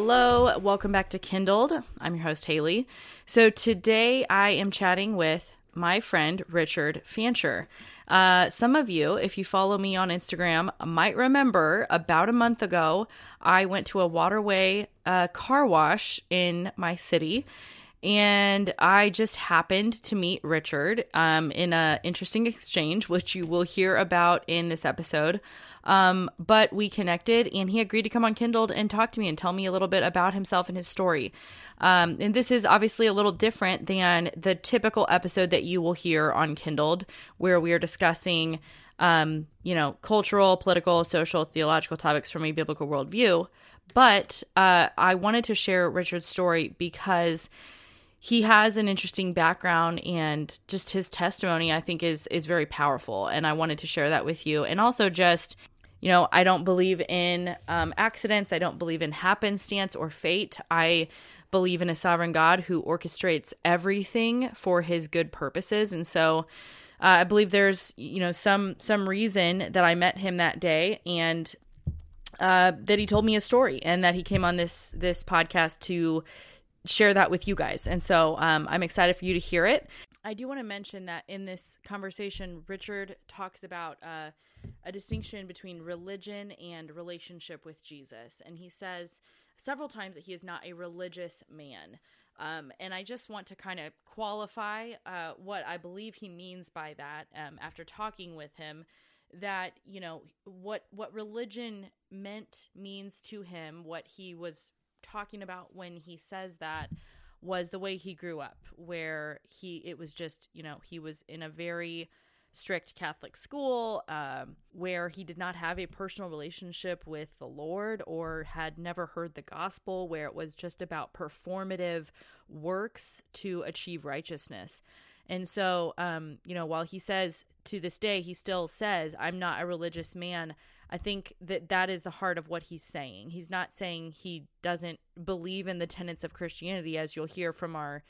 Hello, welcome back to Kindled. I'm your host, Haley. So today I am chatting with my friend, Richard Fancher. Uh, some of you, if you follow me on Instagram, might remember about a month ago, I went to a waterway uh, car wash in my city. And I just happened to meet Richard um, in an interesting exchange, which you will hear about in this episode. Um, but we connected and he agreed to come on Kindled and talk to me and tell me a little bit about himself and his story. Um, and this is obviously a little different than the typical episode that you will hear on Kindled, where we are discussing, um, you know, cultural, political, social, theological topics from a biblical worldview. But uh, I wanted to share Richard's story because he has an interesting background and just his testimony i think is is very powerful and i wanted to share that with you and also just you know, I don't believe in um, accidents. I don't believe in happenstance or fate. I believe in a sovereign God who orchestrates everything for his good purposes. And so uh, I believe there's, you know, some some reason that I met him that day and uh, that he told me a story and that he came on this this podcast to share that with you guys. And so um, I'm excited for you to hear it. I do want to mention that in this conversation, Richard talks about uh, a distinction between religion and relationship with Jesus. And he says several times that he is not a religious man. Um, and I just want to kind of qualify uh, what I believe he means by that um, after talking with him. That you know what what religion meant means to him, what he was talking about when he says that was the way he grew up, where he it was just you know he was in a very strict Catholic school, um, where he did not have a personal relationship with the Lord or had never heard the gospel, where it was just about performative works to achieve righteousness. And so, um, you know, while he says to this day, he still says, I'm not a religious man. I think that that is the heart of what he's saying. He's not saying he doesn't believe in the tenets of Christianity, as you'll hear from our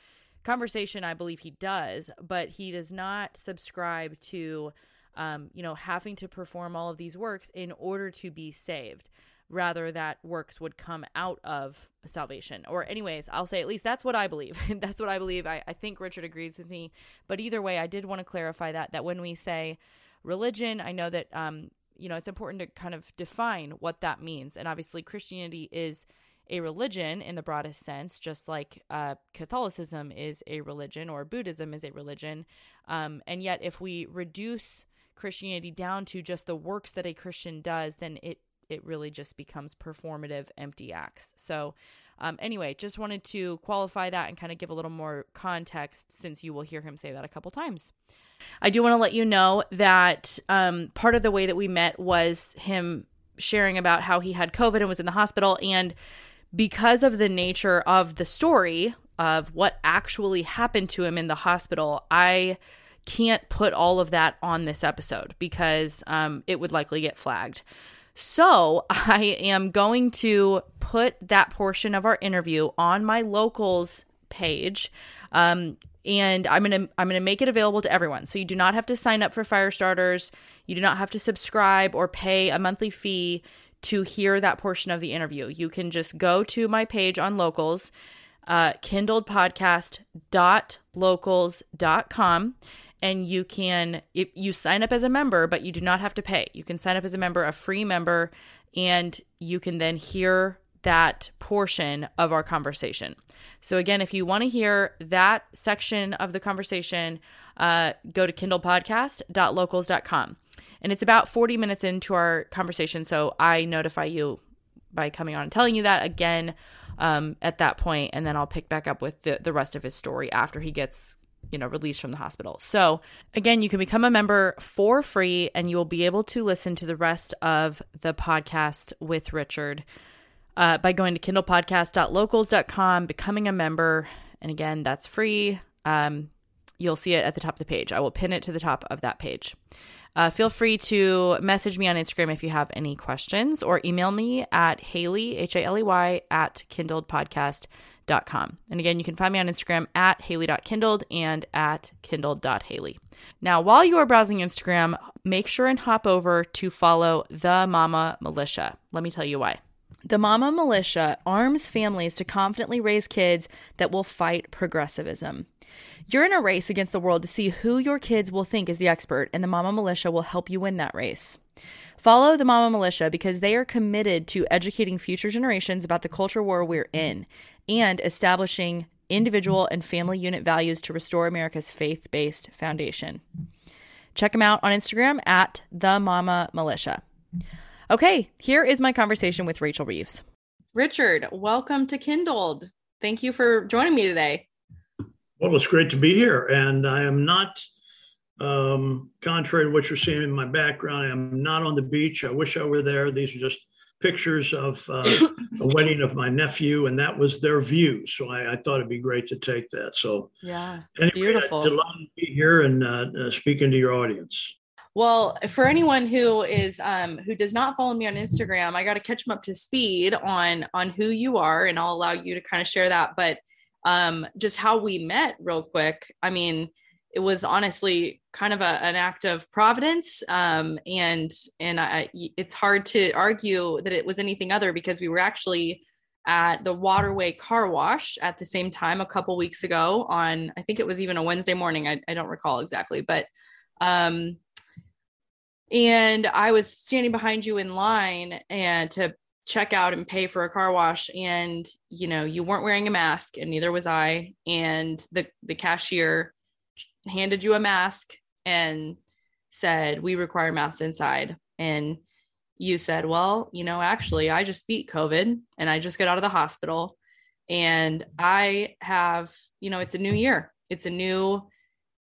conversation. I believe he does but he does not subscribe to um, you know having to perform all of these works in order to be saved. Rather that works would come out of salvation. Or anyways i'll say at least that's what i believe. That's what i believe. I, I think richard agrees with me. But either way i did want to clarify that that when we say religion i know that um, you know it's important to kind of define what that means and obviously christianity is a religion in the broadest sense, just like uh, Catholicism is a religion or Buddhism is a religion. Um, and yet, if we reduce Christianity down to just the works that a Christian does, then it it really just becomes performative, empty acts. So, um, anyway, just wanted to qualify that and kind of give a little more context since you will hear him say that a couple times. I do want to let you know that um, part of the way that we met was him sharing about how he had COVID and was in the hospital. And because of the nature of the story of what actually happened to him in the hospital, I can't put all of that on this episode because um, it would likely get flagged. So I am going to put that portion of our interview on my locals page. Um, and I'm gonna I'm gonna make it available to everyone. So you do not have to sign up for Fire Starters. You do not have to subscribe or pay a monthly fee to hear that portion of the interview. You can just go to my page on locals, uh, kindledpodcast.locals.com, and you can if you sign up as a member, but you do not have to pay. You can sign up as a member, a free member, and you can then hear that portion of our conversation. So, again, if you want to hear that section of the conversation, uh, go to kindledpodcast.locals.com. And it's about 40 minutes into our conversation. So I notify you by coming on and telling you that again um, at that point, and then I'll pick back up with the, the rest of his story after he gets you know released from the hospital. So again, you can become a member for free, and you will be able to listen to the rest of the podcast with Richard uh, by going to kindledpodcast.locals.com, becoming a member, and again, that's free. Um, you'll see it at the top of the page. I will pin it to the top of that page. Uh, feel free to message me on Instagram if you have any questions or email me at Haley, H A L E Y, at kindledpodcast.com. And again, you can find me on Instagram at Haley.kindled and at kindled.haley. Now, while you are browsing Instagram, make sure and hop over to follow the Mama Militia. Let me tell you why. The Mama Militia arms families to confidently raise kids that will fight progressivism. You're in a race against the world to see who your kids will think is the expert, and the Mama Militia will help you win that race. Follow the Mama Militia because they are committed to educating future generations about the culture war we're in and establishing individual and family unit values to restore America's faith based foundation. Check them out on Instagram at the Mama Militia. Okay, here is my conversation with Rachel Reeves. Richard, welcome to Kindled. Thank you for joining me today. Well, it's great to be here. And I am not, um, contrary to what you're seeing in my background, I am not on the beach. I wish I were there. These are just pictures of uh, a wedding of my nephew, and that was their view. So I, I thought it'd be great to take that. So, yeah, anyway, beautiful. Delighted to be here and uh, uh, speaking to your audience. Well, for anyone who is um, who does not follow me on Instagram, I got to catch them up to speed on on who you are, and I'll allow you to kind of share that. But um, just how we met real quick. I mean, it was honestly kind of a, an act of providence. Um, and, and I, it's hard to argue that it was anything other because we were actually at the waterway car wash at the same time a couple weeks ago on, I think it was even a Wednesday morning. I, I don't recall exactly, but, um, and I was standing behind you in line and to check out and pay for a car wash. And you know you weren't wearing a mask and neither was i. And the the cashier handed you a mask and said we require masks inside. And you said well you know actually i just beat covid and i just got out of the hospital. And i have you know it's a new year. It's a new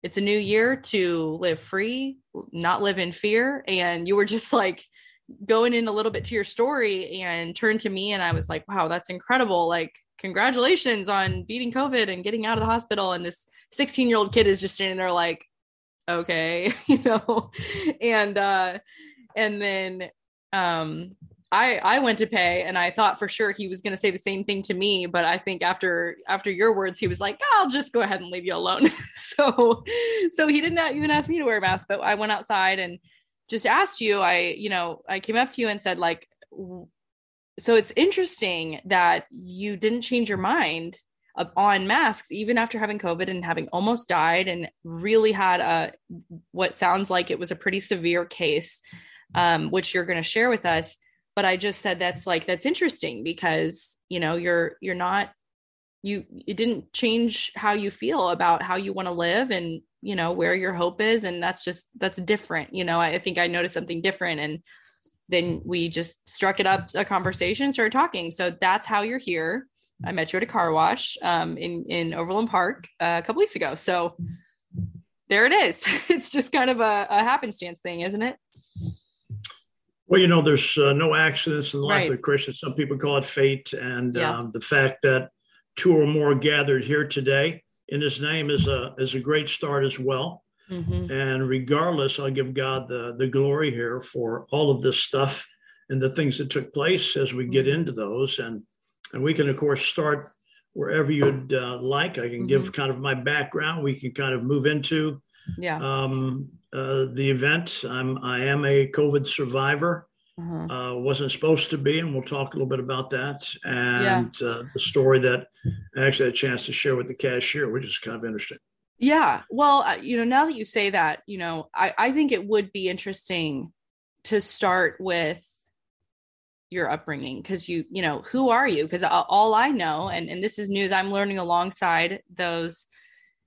it's a new year to live free not live in fear and you were just like going in a little bit to your story and turned to me and I was like, wow, that's incredible. Like, congratulations on beating COVID and getting out of the hospital. And this 16 year old kid is just standing there like, okay, you know, and, uh, and then, um, I, I went to pay and I thought for sure he was going to say the same thing to me. But I think after, after your words, he was like, I'll just go ahead and leave you alone. so, so he didn't even ask me to wear a mask, but I went outside and, just asked you, I, you know, I came up to you and said, like, so it's interesting that you didn't change your mind on masks even after having covid and having almost died and really had a what sounds like it was a pretty severe case um, which you're going to share with us but i just said that's like that's interesting because you know you're you're not you it didn't change how you feel about how you want to live and you know where your hope is and that's just that's different you know? I think i noticed something different and then we just struck it up a conversation started talking. So that's how you're here. I met you at a car wash um, in in overland park uh, a couple weeks ago. So there it is. It's just kind of a, a happenstance thing isn't it well, you know, there's uh, no accidents in the life right. of Christian. Some people call it fate, and yeah. um, the fact that two or more gathered here today in his name is a is a great start as well. Mm-hmm. And regardless, I'll give God the the glory here for all of this stuff and the things that took place as we get mm-hmm. into those. And and we can of course start wherever you'd uh, like. I can mm-hmm. give kind of my background. We can kind of move into yeah um, uh, the event. I'm I am a COVID survivor. Uh-huh. Uh, wasn't supposed to be, and we'll talk a little bit about that and yeah. uh, the story that I actually had a chance to share with the cashier, which is kind of interesting. Yeah, well, uh, you know, now that you say that, you know, I, I think it would be interesting to start with your upbringing because you, you know, who are you? Because all I know, and and this is news I'm learning alongside those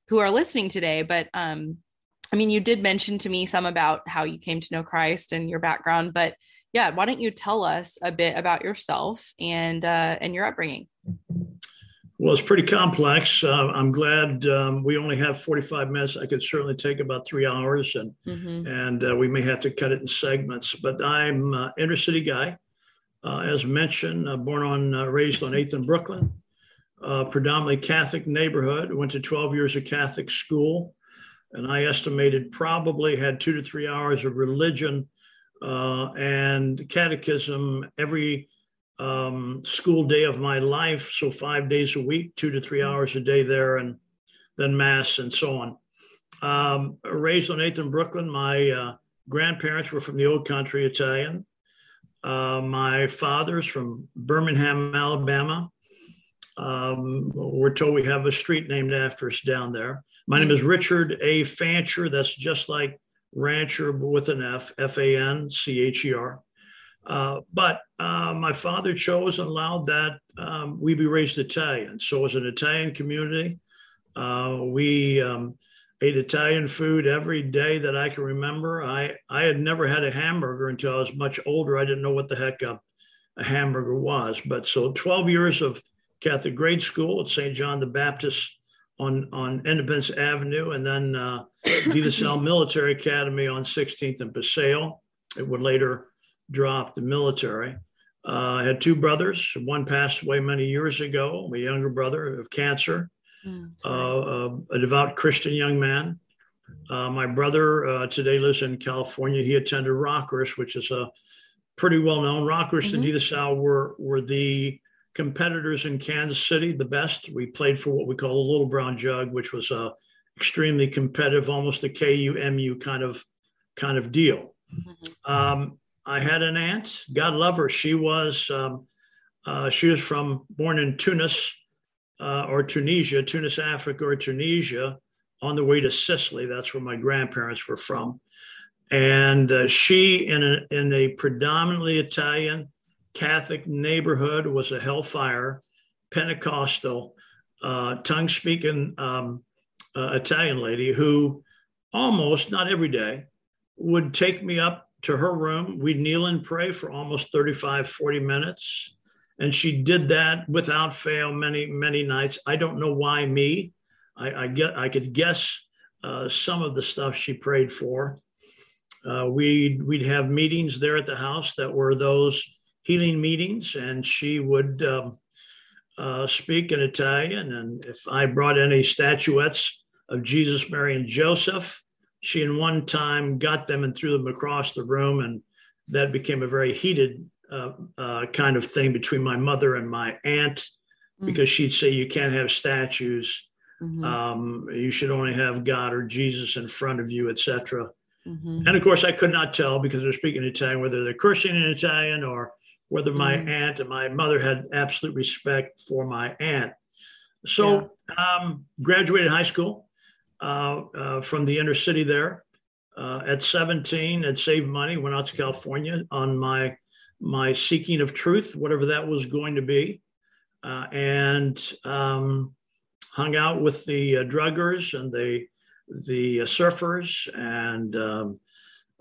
who are listening today, but um, I mean, you did mention to me some about how you came to know Christ and your background, but yeah, why don't you tell us a bit about yourself and uh, and your upbringing? Well, it's pretty complex. Uh, I'm glad um, we only have 45 minutes. I could certainly take about three hours, and mm-hmm. and uh, we may have to cut it in segments. But I'm an inner city guy, uh, as mentioned, uh, born on uh, raised on 8th and Brooklyn, predominantly Catholic neighborhood. Went to 12 years of Catholic school, and I estimated probably had two to three hours of religion uh, and catechism every um, school day of my life. So five days a week, two to three hours a day there, and then mass and so on. Um, raised on 8th and Brooklyn, my uh, grandparents were from the old country, Italian. Uh, my father's from Birmingham, Alabama. Um, we're told we have a street named after us down there. My name is Richard A. Fancher. That's just like rancher, but with an F, F A N C H E R. Uh, but uh, my father chose and allowed that um, we be raised Italian. So, as an Italian community, uh, we um, ate Italian food every day that I can remember. I, I had never had a hamburger until I was much older. I didn't know what the heck a, a hamburger was. But so 12 years of Catholic grade school at St. John the Baptist on, on Independence Avenue, and then uh, Military Academy on 16th and Paseo. It would later drop the military. Uh, I had two brothers. One passed away many years ago, my younger brother of cancer, mm, uh, a devout Christian young man. Uh, my brother uh, today lives in California. He attended Rockhurst, which is a pretty well known. Rockhurst mm-hmm. and De La were, were the competitors in Kansas City, the best. We played for what we call a Little Brown Jug, which was a extremely competitive, almost a KUMU kind of kind of deal. Mm-hmm. Um, I had an aunt, God love her. She was um, uh, she was from born in Tunis uh, or Tunisia, Tunis, Africa, or Tunisia, on the way to Sicily. That's where my grandparents were from. And uh, she, in a, in a predominantly Italian Catholic neighborhood, was a hellfire, Pentecostal, uh, tongue speaking um, uh, Italian lady who almost, not every day, would take me up to her room. We'd kneel and pray for almost 35, 40 minutes. And she did that without fail many, many nights. I don't know why me. I, I get I could guess uh, some of the stuff she prayed for. Uh, we'd we'd have meetings there at the house that were those healing meetings, and she would um, uh, speak in Italian. And if I brought any statuettes of Jesus, Mary, and Joseph, she in one time got them and threw them across the room and that became a very heated uh, uh, kind of thing between my mother and my aunt mm-hmm. because she'd say you can't have statues mm-hmm. um, you should only have god or jesus in front of you etc mm-hmm. and of course i could not tell because they're speaking italian whether they're cursing in italian or whether my mm-hmm. aunt and my mother had absolute respect for my aunt so yeah. um, graduated high school uh, uh, from the inner city there. Uh, at 17, had saved money, went out to California on my my seeking of truth, whatever that was going to be, and um, hung out with the druggers and the the surfers and um,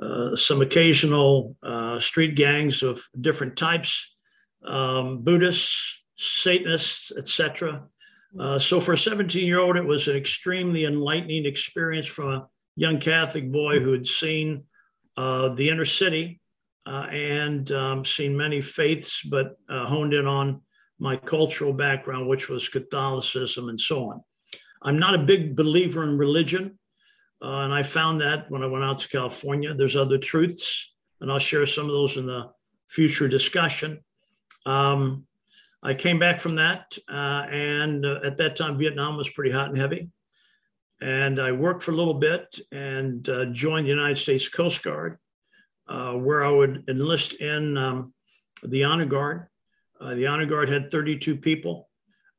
uh, some occasional uh, street gangs of different types, um, Buddhists, Satanists, etc. Uh, so for a 17 year old, it was an extremely enlightening experience from a young Catholic boy who had seen uh, the inner city uh, and um, seen many faiths, but honed in on my cultural background, which was Catholicism and so on. I'm not a big believer in religion. Uh, and I found that when I went out to California, there's other truths, and I'll share some of those in the future discussion. Um, I came back from that, uh, and uh, at that time, Vietnam was pretty hot and heavy. And I worked for a little bit and uh, joined the United States Coast Guard, uh, where I would enlist in um, the Honor Guard. Uh, the Honor Guard had 32 people.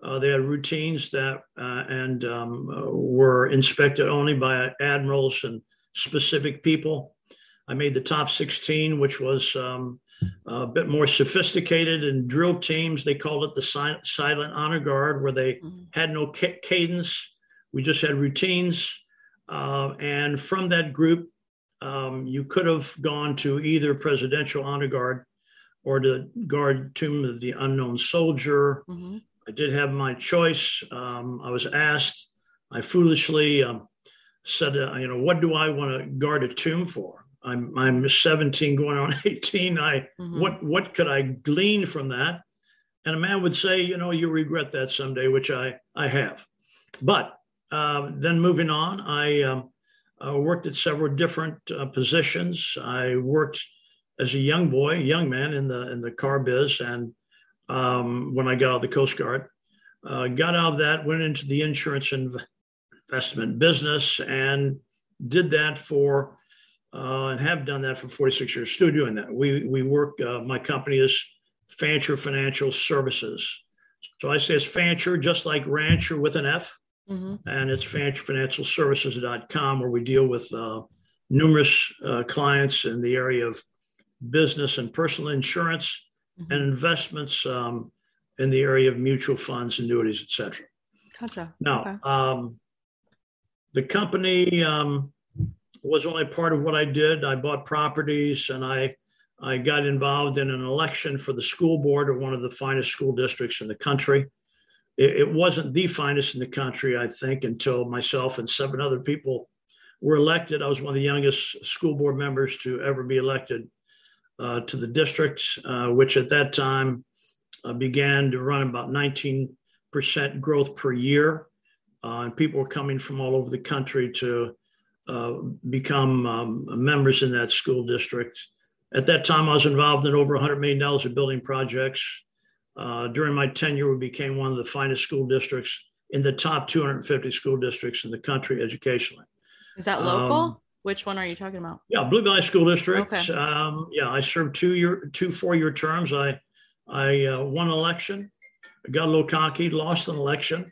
Uh, they had routines that and um, were inspected only by admirals and specific people. I made the top 16, which was um, a bit more sophisticated and drill teams. They called it the silent, silent honor guard, where they mm-hmm. had no ca- cadence. We just had routines. Uh, and from that group, um, you could have gone to either presidential honor guard or the guard tomb of the unknown soldier. Mm-hmm. I did have my choice. Um, I was asked, I foolishly um, said, uh, you know, what do I want to guard a tomb for? I'm I'm 17 going on 18. I mm-hmm. what what could I glean from that? And a man would say, you know, you regret that someday, which I I have. But uh, then moving on, I um, uh, worked at several different uh, positions. I worked as a young boy, young man in the in the car biz, and um, when I got out of the Coast Guard, uh, got out of that, went into the insurance investment business, and did that for uh, and have done that for 46 years. Still doing that. We we work. Uh, my company is Fancher Financial Services. So I say it's Fancher, just like Rancher with an F, mm-hmm. and it's FancherFinancialServices.com, where we deal with uh, numerous uh, clients in the area of business and personal insurance mm-hmm. and investments um, in the area of mutual funds, annuities, etc. Gotcha. Now, okay. um, the company um, was only part of what I did. I bought properties and I I got involved in an election for the school board of one of the finest school districts in the country. It, it wasn't the finest in the country, I think, until myself and seven other people were elected. I was one of the youngest school board members to ever be elected uh, to the district, uh, which at that time uh, began to run about 19% growth per year. Uh, and people were coming from all over the country to uh, become um, members in that school district. At that time, I was involved in over $100 million of building projects. Uh, during my tenure, we became one of the finest school districts in the top 250 school districts in the country educationally. Is that local? Um, Which one are you talking about? Yeah, Blue Valley School District. Okay. Um, yeah, I served two year, two four year terms. I I uh, won an election, got a little cocky, lost an election.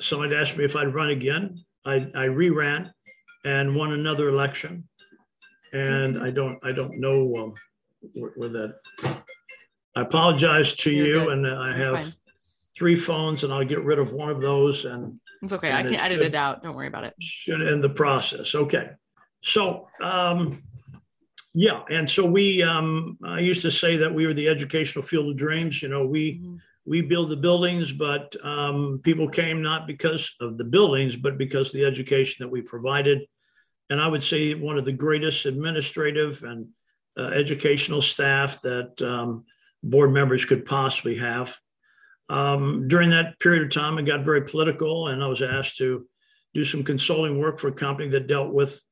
Somebody asked me if I'd run again. I, I re-ran and won another election. And I don't I don't know um, where, where, that. I apologize to You're you, good. and I have fine. three phones, and I'll get rid of one of those. And it's okay. I can it edit should, it out. Don't worry about it. Should end the process. Okay. So um, yeah, and so we um, I used to say that we were the educational field of dreams. You know, we mm-hmm. we build the buildings, but um, people came not because of the buildings, but because the education that we provided. And I would say one of the greatest administrative and uh, educational staff that um, board members could possibly have. Um, during that period of time, I got very political, and I was asked to do some consulting work for a company that dealt with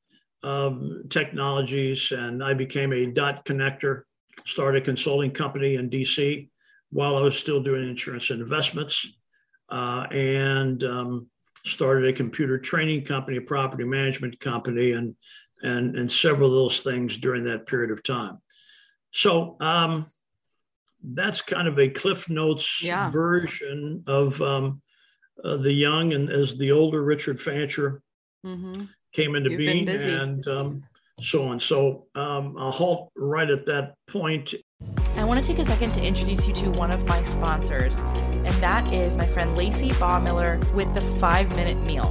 um, technologies, and I became a dot connector, started a consulting company in DC while I was still doing insurance and investments, uh, and um, started a computer training company, a property management company, and and and several of those things during that period of time. So um, that's kind of a Cliff Notes yeah. version of um, uh, the young and as the older Richard Fancher. Mm-hmm came into You've being and um, so on. So um, I'll halt right at that point. I want to take a second to introduce you to one of my sponsors, and that is my friend Lacey Baumiller with the Five Minute Meal.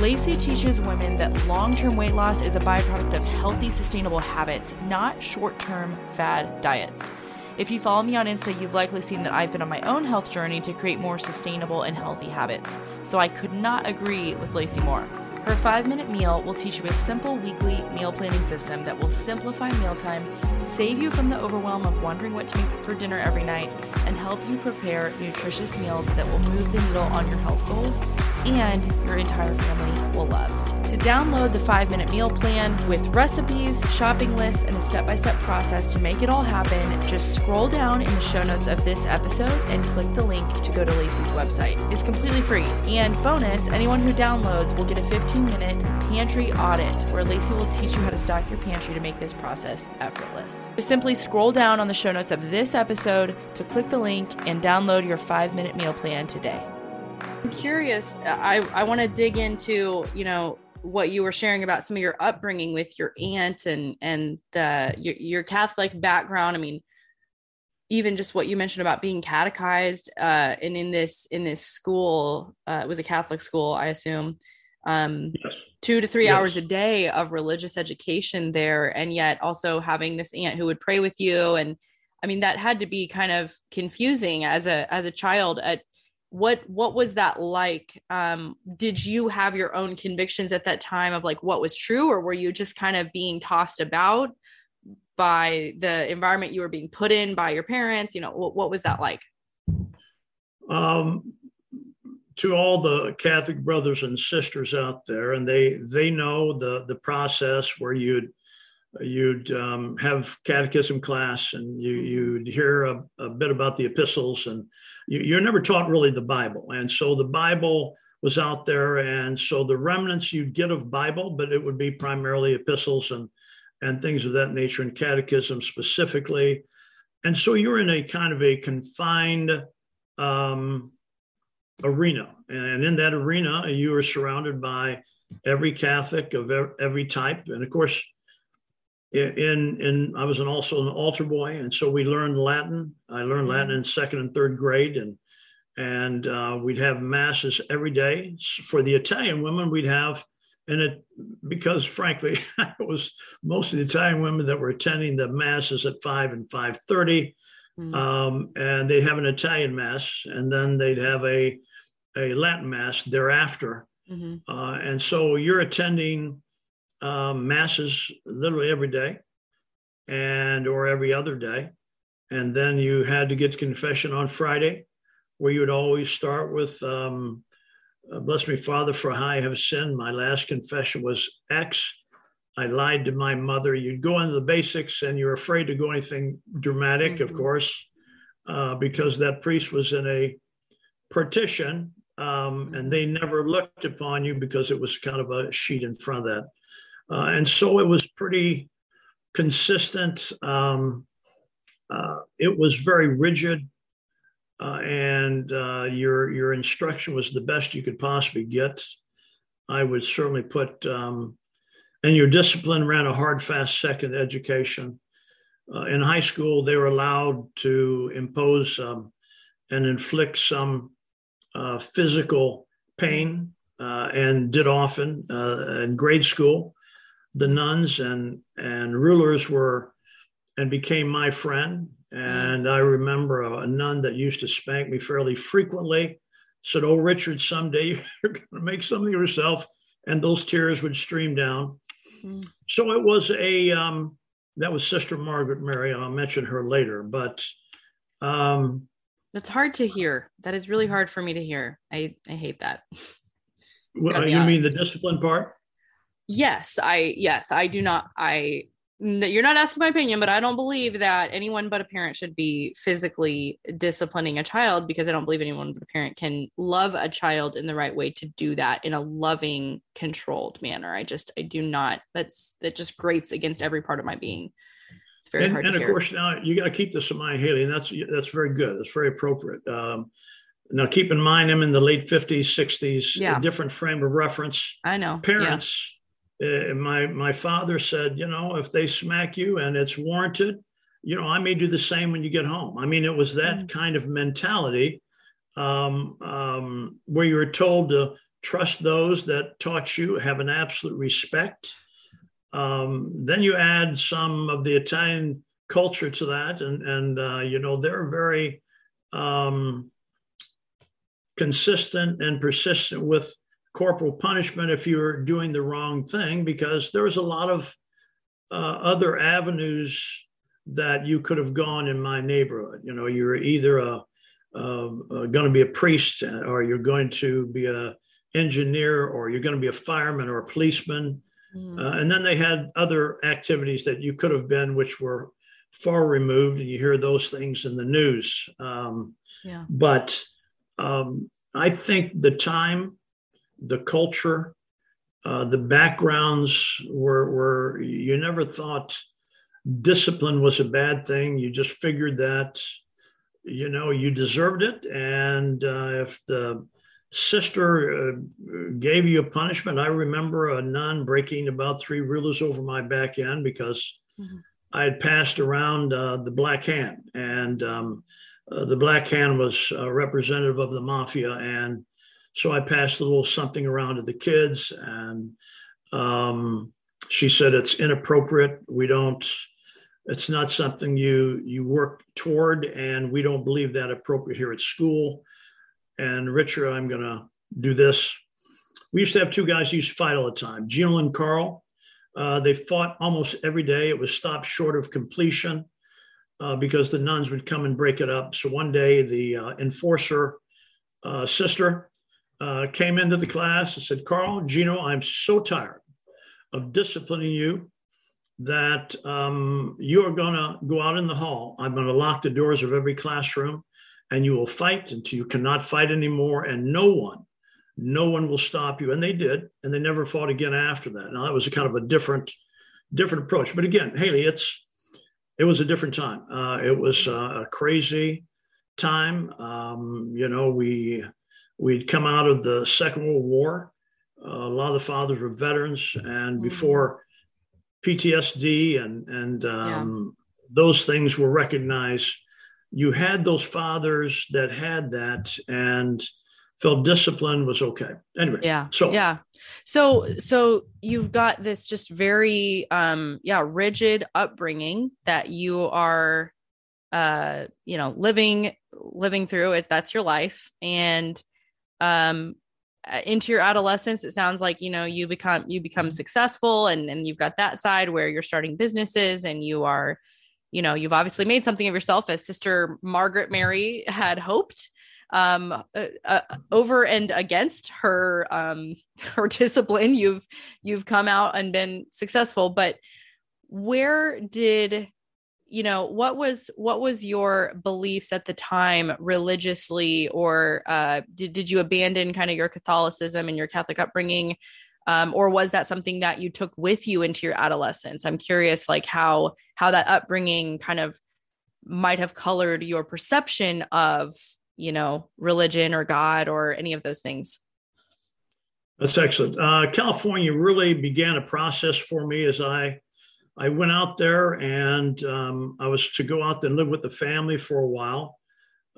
Lacey teaches women that long term weight loss is a byproduct of healthy, sustainable habits, not short term fad diets. If you follow me on Insta, you've likely seen that I've been on my own health journey to create more sustainable and healthy habits. So I could not agree with Lacey more. Her five minute meal will teach you a simple weekly meal planning system that will simplify mealtime, save you from the overwhelm of wondering what to make for dinner every night, and help you prepare nutritious meals that will move the needle on your health goals and your entire family will love. Download the 5 Minute Meal Plan with recipes, shopping lists, and a step by step process to make it all happen, just scroll down in the show notes of this episode and click the link to go to Lacey's website. It's completely free. And bonus, anyone who downloads will get a 15 minute pantry audit where Lacey will teach you how to stock your pantry to make this process effortless. Just simply scroll down on the show notes of this episode to click the link and download your 5 Minute Meal Plan today. I'm curious. Uh, I, I want to dig into, you know, what you were sharing about some of your upbringing with your aunt and and the your, your Catholic background. I mean, even just what you mentioned about being catechized uh, and in this in this school, uh, it was a Catholic school, I assume. Um, yes. Two to three yes. hours a day of religious education there, and yet also having this aunt who would pray with you and I mean that had to be kind of confusing as a as a child at what what was that like? Um did you have your own convictions at that time of like what was true or were you just kind of being tossed about by the environment you were being put in by your parents? You know what, what was that like? Um to all the catholic brothers and sisters out there and they they know the the process where you'd you'd um, have catechism class and you, you'd hear a, a bit about the epistles and you, are never taught really the bible and so the bible was out there and so the remnants you'd get of bible but it would be primarily epistles and and things of that nature, and catechism specifically. And so you're in a kind of a confined um, arena. And in that arena, you are surrounded by every Catholic of every type. And of course, in in I was an, also an altar boy, and so we learned Latin. I learned Latin in second and third grade, and and uh, we'd have masses every day. For the Italian women, we'd have, and it because frankly, it was most of the Italian women that were attending the masses at five and five thirty, mm-hmm. um, and they'd have an Italian mass, and then they'd have a a Latin mass thereafter, mm-hmm. uh, and so you're attending um, masses literally every day, and or every other day, and then you had to get confession on Friday where you would always start with, um, uh, Bless me, Father, for how I have sinned. My last confession was X. I lied to my mother. You'd go into the basics and you're afraid to go anything dramatic, mm-hmm. of course, uh, because that priest was in a partition um, and they never looked upon you because it was kind of a sheet in front of that. Uh, and so it was pretty consistent. Um, uh, it was very rigid uh, and uh, your your instruction was the best you could possibly get. I would certainly put, um, and your discipline ran a hard, fast second education. Uh, in high school, they were allowed to impose um, and inflict some uh, physical pain, and did often in grade school. The nuns and and rulers were and became my friend and I remember a, a, nun that used to spank me fairly frequently said, Oh, Richard, someday you're going to make something of yourself. And those tears would stream down. Mm. So it was a, um, that was Sister Margaret Mary. I'll mention her later. But um, that's hard to hear. That is really hard for me to hear. I, I hate that. well, you honest. mean the discipline part? Yes, I, yes, I do not. I, you're not asking my opinion, but I don't believe that anyone but a parent should be physically disciplining a child because I don't believe anyone but a parent can love a child in the right way to do that in a loving, controlled manner. I just, I do not, that's, that just grates against every part of my being. It's very and, hard and of hear. course, now you got to keep this in mind, Haley, and that's, that's very good. That's very appropriate. Um, now, keep in mind, I'm in the late 50s, 60s, yeah. a different frame of reference. I know. Parents, uh, my my father said, you know, if they smack you and it's warranted, you know, I may do the same when you get home. I mean, it was that mm. kind of mentality um, um, where you were told to trust those that taught you, have an absolute respect. Um, then you add some of the Italian culture to that, and and uh, you know they're very um, consistent and persistent with corporal punishment if you're doing the wrong thing because there was a lot of uh, other avenues that you could have gone in my neighborhood. You know, you're either a, going to be a priest or you're going to be a engineer or you're going to be a fireman or a policeman. Mm. Uh, and then they had other activities that you could have been, which were far removed, and you hear those things in the news. Um, yeah. But um, I think the time the culture, uh, the backgrounds were, were, you never thought discipline was a bad thing. You just figured that, you know, you deserved it. And uh, if the sister uh, gave you a punishment, I remember a nun breaking about three rulers over my back end because mm-hmm. I had passed around uh, the black hand. And um, uh, the black hand was representative of the mafia. And so I passed a little something around to the kids, and um, she said it's inappropriate. We don't. It's not something you you work toward, and we don't believe that appropriate here at school. And Richard, I'm going to do this. We used to have two guys who used to fight all the time, Gino and Carl. Uh, they fought almost every day. It was stopped short of completion uh, because the nuns would come and break it up. So one day, the uh, enforcer uh, sister uh, came into the class and said, Carl, Gino, I'm so tired of disciplining you that um, you are going to go out in the hall. I'm going to lock the doors of every classroom and you will fight until you cannot fight anymore. And no one, no one will stop you. And they did. And they never fought again after that. Now, that was a kind of a different different approach. But again, Haley, it's it was a different time. Uh, it was uh, a crazy time. Um, you know, we we'd come out of the Second World War. Uh, a lot of the fathers were veterans, and mm-hmm. before PTSD and and um, yeah. those things were recognized, you had those fathers that had that, and felt discipline was okay. Anyway, yeah. So yeah. So so you've got this just very um yeah, rigid upbringing that you are uh you know, living living through it. That's your life. And um uh, into your adolescence it sounds like you know you become you become successful and and you've got that side where you're starting businesses and you are you know you've obviously made something of yourself as sister margaret mary had hoped um, uh, uh, over and against her um, her discipline. You've you've come out and been successful, but where did you know what was what was your beliefs at the time religiously or uh, did, did you abandon kind of your catholicism and your catholic upbringing um, or was that something that you took with you into your adolescence i'm curious like how how that upbringing kind of might have colored your perception of you know, religion or God or any of those things? That's excellent. Uh, California really began a process for me as I I went out there and um, I was to go out there and live with the family for a while.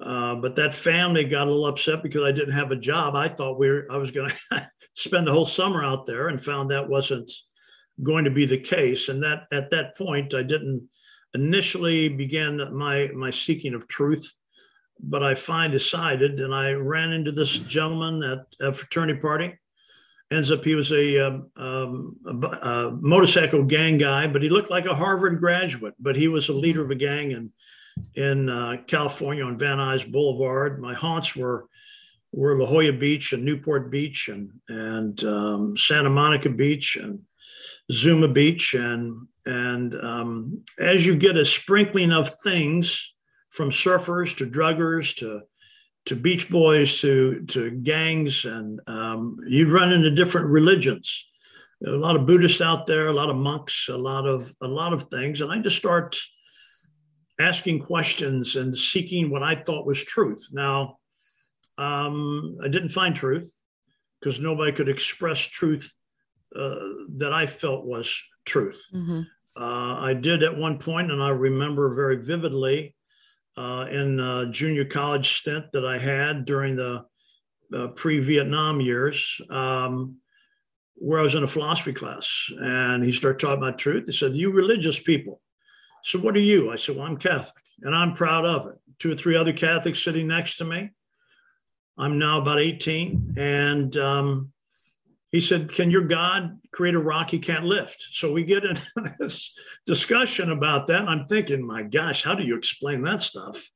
Uh, but that family got a little upset because I didn't have a job. I thought we were, I was going to spend the whole summer out there and found that wasn't going to be the case. And that at that point, I didn't initially begin my my seeking of truth but I finally decided, and I ran into this gentleman at a fraternity party. Ends up he was a, um, um, a, a, motorcycle gang guy, but he looked like a Harvard graduate. But he was a leader of a gang in in uh, California on Van Nuys Boulevard. My haunts were were La Jolla Beach and Newport Beach and and um, Santa Monica Beach and Zuma Beach and and um, as you get a sprinkling of things from surfers to druggers to to beach boys to to gangs, and um, you'd run into different religions. A lot of Buddhists out there, a lot of monks, a lot of a lot of things, and I just start asking questions and seeking what I thought was truth. Now, um, I didn't find truth because nobody could express truth uh, that I felt was truth. Mm-hmm. Uh, I did at one point, and I remember very vividly uh, in a junior college stint that I had during the uh, pre Vietnam years, um, where I was in a philosophy class. And he started talking about truth. He said, You religious people. So, what are you? I said, Well, I'm Catholic and I'm proud of it. Two or three other Catholics sitting next to me. I'm now about 18. And um, he said, Can your God create a rock he can't lift? So we get into this discussion about that. I'm thinking, my gosh, how do you explain that stuff?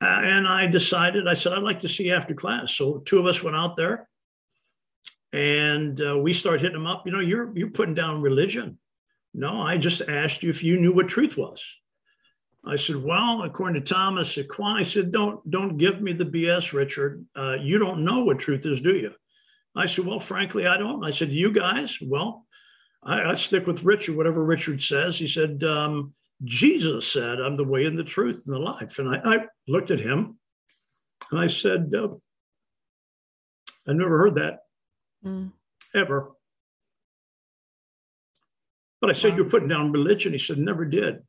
Uh, and I decided, I said, I'd like to see after class. So two of us went out there and uh, we started hitting them up. You know, you're, you're putting down religion. No, I just asked you if you knew what truth was. I said, well, according to Thomas Aquinas, I said, don't, don't give me the BS, Richard. Uh, you don't know what truth is, do you? I said, Well, frankly, I don't. I said, You guys? Well, I, I stick with Richard, whatever Richard says. He said, um, Jesus said, I'm the way and the truth and the life. And I, I looked at him and I said, uh, I never heard that mm. ever. But I said, wow. You're putting down religion. He said, Never did.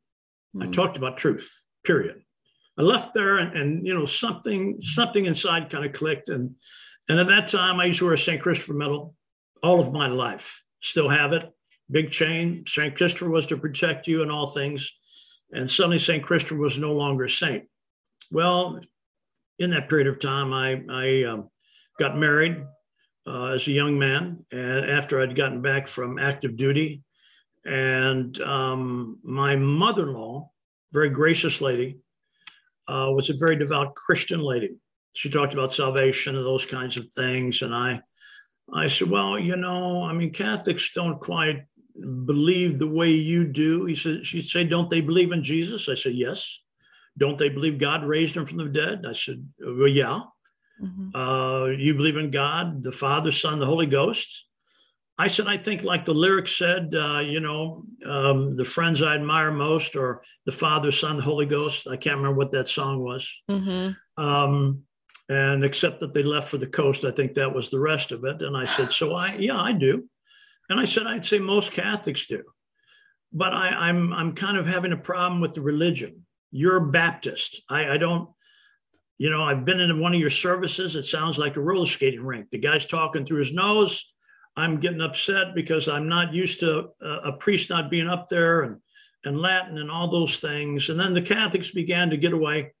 Mm. I talked about truth, period. I left there and, and you know, something, something inside kind of clicked. And and at that time, I used to wear a St. Christopher medal all of my life. Still have it. Big chain. St. Christopher was to protect you in all things. And suddenly, St. Christopher was no longer a saint. Well, in that period of time, I, I um, got married uh, as a young man. And after I'd gotten back from active duty, and um, my mother in law, very gracious lady, uh, was a very devout Christian lady she talked about salvation and those kinds of things. And I, I said, well, you know, I mean, Catholics don't quite believe the way you do. He said, she'd say, don't they believe in Jesus? I said, yes. Don't they believe God raised him from the dead? I said, well, yeah. Mm-hmm. Uh, you believe in God, the Father, Son, the Holy Ghost? I said, I think, like the lyrics said, uh, you know, um, the friends I admire most are the Father, Son, the Holy Ghost. I can't remember what that song was. Mm-hmm. Um, and except that they left for the coast, I think that was the rest of it. And I said, so I, yeah, I do. And I said, I'd say most Catholics do. But I, I'm, I'm kind of having a problem with the religion. You're a Baptist. I, I don't, you know, I've been in one of your services. It sounds like a roller skating rink. The guy's talking through his nose I'm getting upset because I'm not used to a, a priest not being up there and, and Latin and all those things. And then the Catholics began to get away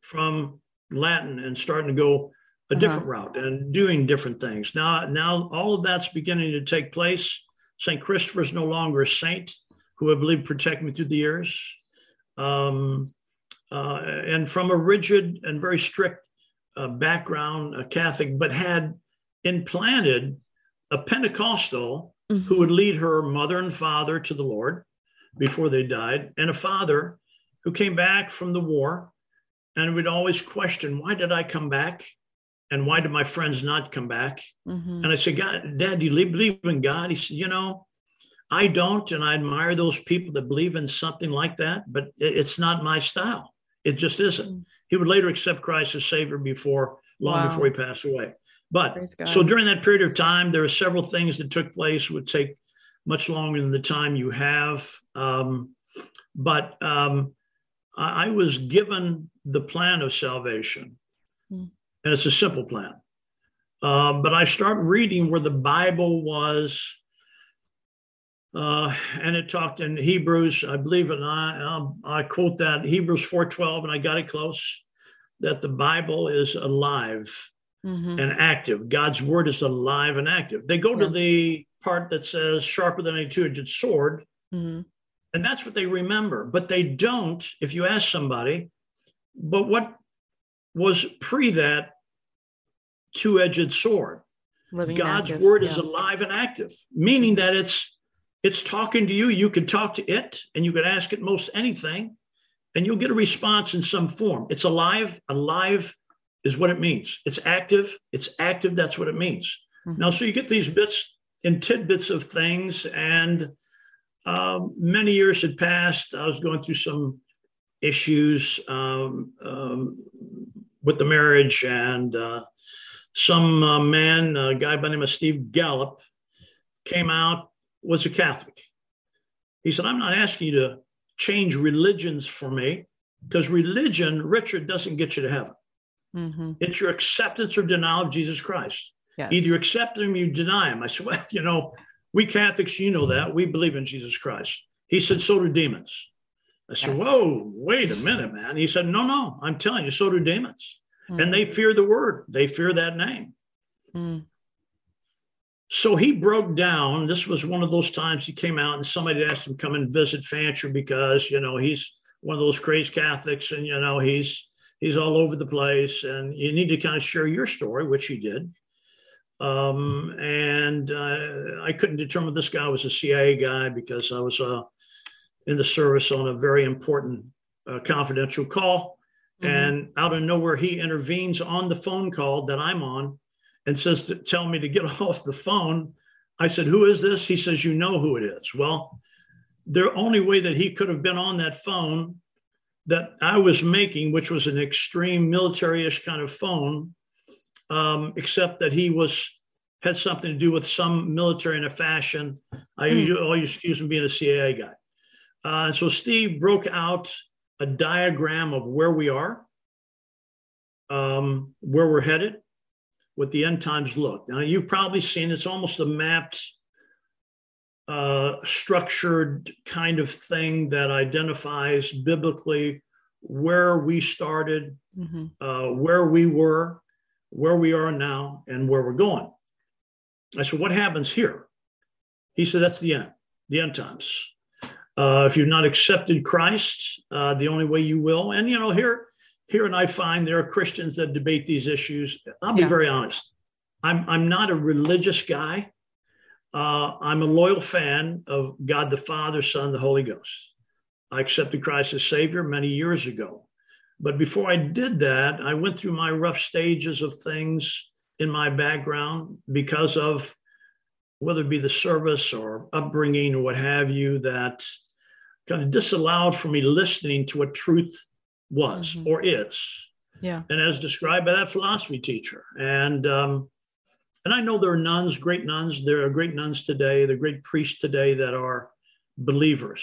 from Latin and starting to go a uh-huh. different route and doing different things. Now, now all of that's beginning to take place. St. Christopher is no longer a saint who I believe protect me through the years. Um, uh, and from a rigid and very strict uh, background, a Catholic, but had implanted a Pentecostal mm-hmm. who would lead her mother and father to the Lord before they died, and a father who came back from the war and would always question, Why did I come back? And why did my friends not come back? Mm-hmm. And I said, God, Dad, do you believe in God? He said, You know, I don't. And I admire those people that believe in something like that, but it's not my style. It just isn't. Mm-hmm. He would later accept Christ as Savior before, long wow. before he passed away. But so during that period of time, there are several things that took place. Would take much longer than the time you have. Um, but um, I, I, was given the plan of salvation, mm. and it's a simple plan. Uh, but I start reading where the Bible was, uh, and it talked in Hebrews, I believe, and I um, I quote that Hebrews four twelve, and I got it close. That the Bible is alive mm-hmm. and active. God's word is alive and active. They go yeah. to the part that says sharper than a two edged sword, mm-hmm. and that's what they remember. But they don't, if you ask somebody, but what was pre that two edged sword? Living God's active, word yeah. is alive and active, meaning that it's it's talking to you. You can talk to it and you can ask it most anything, and you'll get a response in some form. It's alive, alive is what it means. It's active. It's active. That's what it means. Mm-hmm. Now, so you get these bits and tidbits of things, and um, many years had passed. I was going through some issues um, um, with the marriage, and uh, some uh, man, a guy by the name of Steve Gallup, came out, was a Catholic. He said, I'm not asking you to change religions for me because religion, Richard, doesn't get you to heaven. Mm-hmm. It's your acceptance or denial of Jesus Christ. Yes. Either you accept him you deny him. I said, well, you know, we Catholics, you know that. We believe in Jesus Christ. He said, so do demons. I said, yes. whoa, wait a minute, man. He said, no, no, I'm telling you, so do demons. Mm-hmm. And they fear the word, they fear that name. Mm. So he broke down. This was one of those times he came out and somebody asked him come and visit Fancher because, you know, he's one of those crazy Catholics and, you know, he's he's all over the place, and you need to kind of share your story, which he did. Um, and uh, I couldn't determine this guy was a CIA guy because I was uh, in the service on a very important uh, confidential call. Mm-hmm. And out of nowhere, he intervenes on the phone call that I'm on and says to tell me to get off the phone. I said, Who is this? He says, You know who it is. Well, the only way that he could have been on that phone that I was making, which was an extreme military-ish kind of phone, um, except that he was had something to do with some military in a fashion. I mm. always excuse him being a CIA guy. Uh, and so Steve broke out a diagram of where we are, um, where we're headed, what the end times look. Now you've probably seen it's almost a mapped, uh, structured kind of thing that identifies biblically where we started, mm-hmm. uh, where we were, where we are now, and where we're going. I said, What happens here? He said, That's the end, the end times. Uh, if you've not accepted Christ, uh, the only way you will, and you know, here, here, and I find there are Christians that debate these issues. I'll be yeah. very honest. I'm I'm not a religious guy. Uh, I'm a loyal fan of God the Father, Son, the Holy Ghost. I accepted Christ as Savior many years ago. But before I did that, I went through my rough stages of things in my background because of whether it be the service or upbringing or what have you, that kind of disallowed for me listening to what truth was mm-hmm. or is. Yeah. And as described by that philosophy teacher. And um, and I know there are nuns, great nuns. There are great nuns today. There are great priests today that are believers.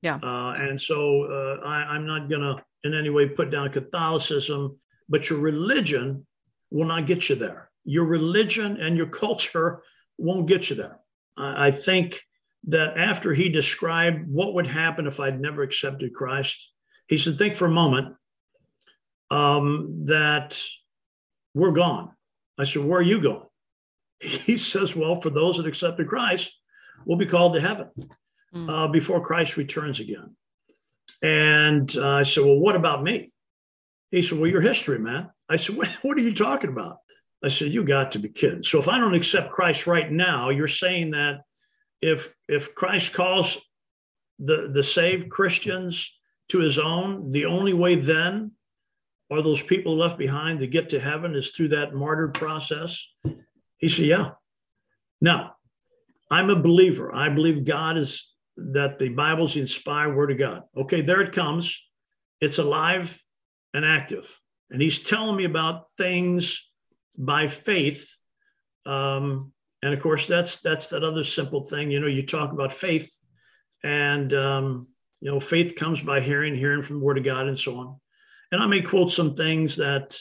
Yeah. Uh, and so uh, I, I'm not going to in any way put down Catholicism, but your religion will not get you there. Your religion and your culture won't get you there. I, I think that after he described what would happen if I'd never accepted Christ, he said, think for a moment um, that we're gone. I said, where are you going? He says, well, for those that accepted Christ, we'll be called to heaven mm. uh, before Christ returns again. And uh, I said, well, what about me? He said, well, your history, man. I said, what, what are you talking about? I said, you got to be kidding. So if I don't accept Christ right now, you're saying that if if Christ calls the the saved Christians to his own, the only way then are those people left behind to get to heaven is through that martyred process? He said, Yeah. Now, I'm a believer. I believe God is that the Bible's the inspired word of God. Okay, there it comes. It's alive and active. And he's telling me about things by faith. Um, and of course, that's that's that other simple thing. You know, you talk about faith, and um, you know, faith comes by hearing, hearing from the Word of God, and so on. And I may quote some things that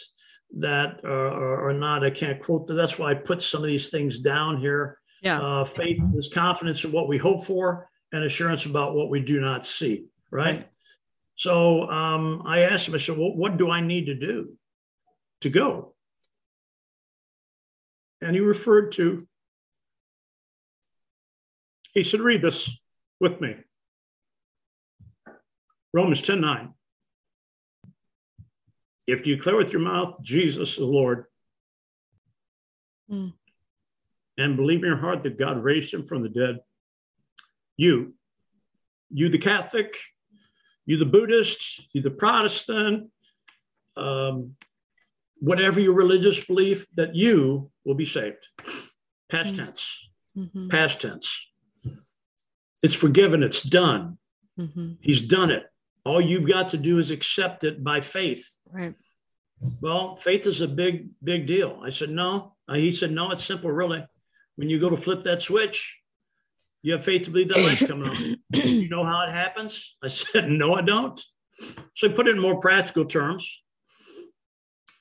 that are, are not. I can't quote. That's why I put some of these things down here. Yeah. Uh, faith is confidence in what we hope for, and assurance about what we do not see. Right. right. So um, I asked him. I said, "Well, what do I need to do to go?" And he referred to he said, read this with me. Romans 10 9. If you declare with your mouth Jesus the Lord mm. and believe in your heart that God raised him from the dead, you, you the Catholic, you the Buddhist, you the Protestant, um, whatever your religious belief, that you will be saved. Past mm. tense. Mm-hmm. Past tense. It's forgiven, it's done. Mm-hmm. He's done it. All you've got to do is accept it by faith. Right. Well, faith is a big, big deal. I said, no. Uh, he said, no, it's simple, really. When you go to flip that switch, you have faith to believe that light's coming on. you know how it happens? I said, no, I don't. So I put it in more practical terms.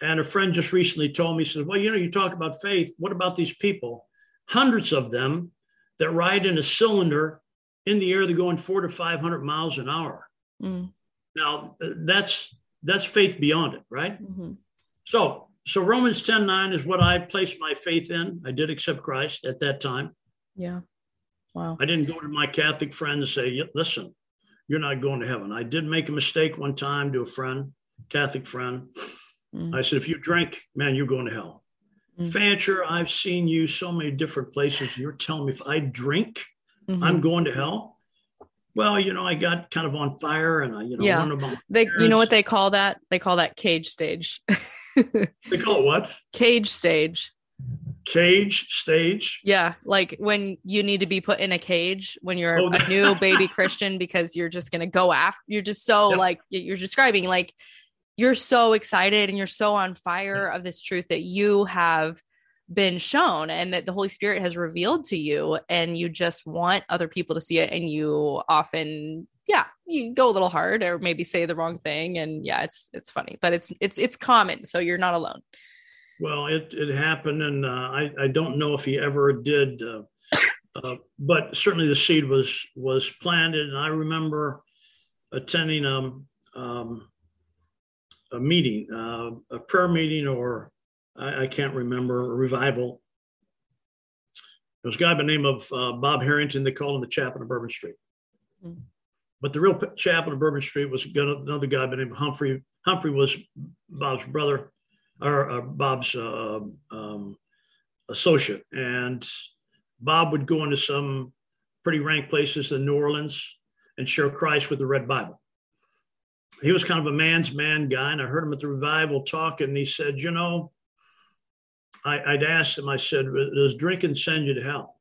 And a friend just recently told me, he said, well, you know, you talk about faith. What about these people? Hundreds of them that ride in a cylinder in the air, they're going four to 500 miles an hour. Mm. Now, that's that's faith beyond it, right? Mm-hmm. So, so Romans 10 9 is what I placed my faith in. I did accept Christ at that time. Yeah. Wow. I didn't go to my Catholic friend and say, listen, you're not going to heaven. I did make a mistake one time to a friend, Catholic friend. Mm. I said, if you drink, man, you're going to hell. Mm. Fancher, I've seen you so many different places. You're telling me if I drink, mm-hmm. I'm going to hell. Well, you know, I got kind of on fire and I, you know, yeah. they, you know what they call that? They call that cage stage. they call it what? Cage stage. Cage stage. Yeah, like when you need to be put in a cage when you're oh, a new baby Christian because you're just gonna go after. You're just so yep. like you're describing like you're so excited and you're so on fire of this truth that you have been shown and that the Holy Spirit has revealed to you, and you just want other people to see it. And you often, yeah, you go a little hard or maybe say the wrong thing. And yeah, it's it's funny, but it's it's it's common. So you're not alone. Well, it it happened, and uh, I I don't know if he ever did, uh, uh, but certainly the seed was was planted, and I remember attending um, um a meeting, uh, a prayer meeting, or I, I can't remember, a revival. There was a guy by the name of uh, Bob Harrington. They called him the chaplain of Bourbon Street. Mm-hmm. But the real chaplain of Bourbon Street was another guy by the name of Humphrey. Humphrey was Bob's brother, or uh, Bob's uh, um, associate. And Bob would go into some pretty rank places in New Orleans and share Christ with the Red Bible. He was kind of a man's man guy. And I heard him at the revival talking. And he said, You know, I, would asked him, I said, Does drinking send you to hell?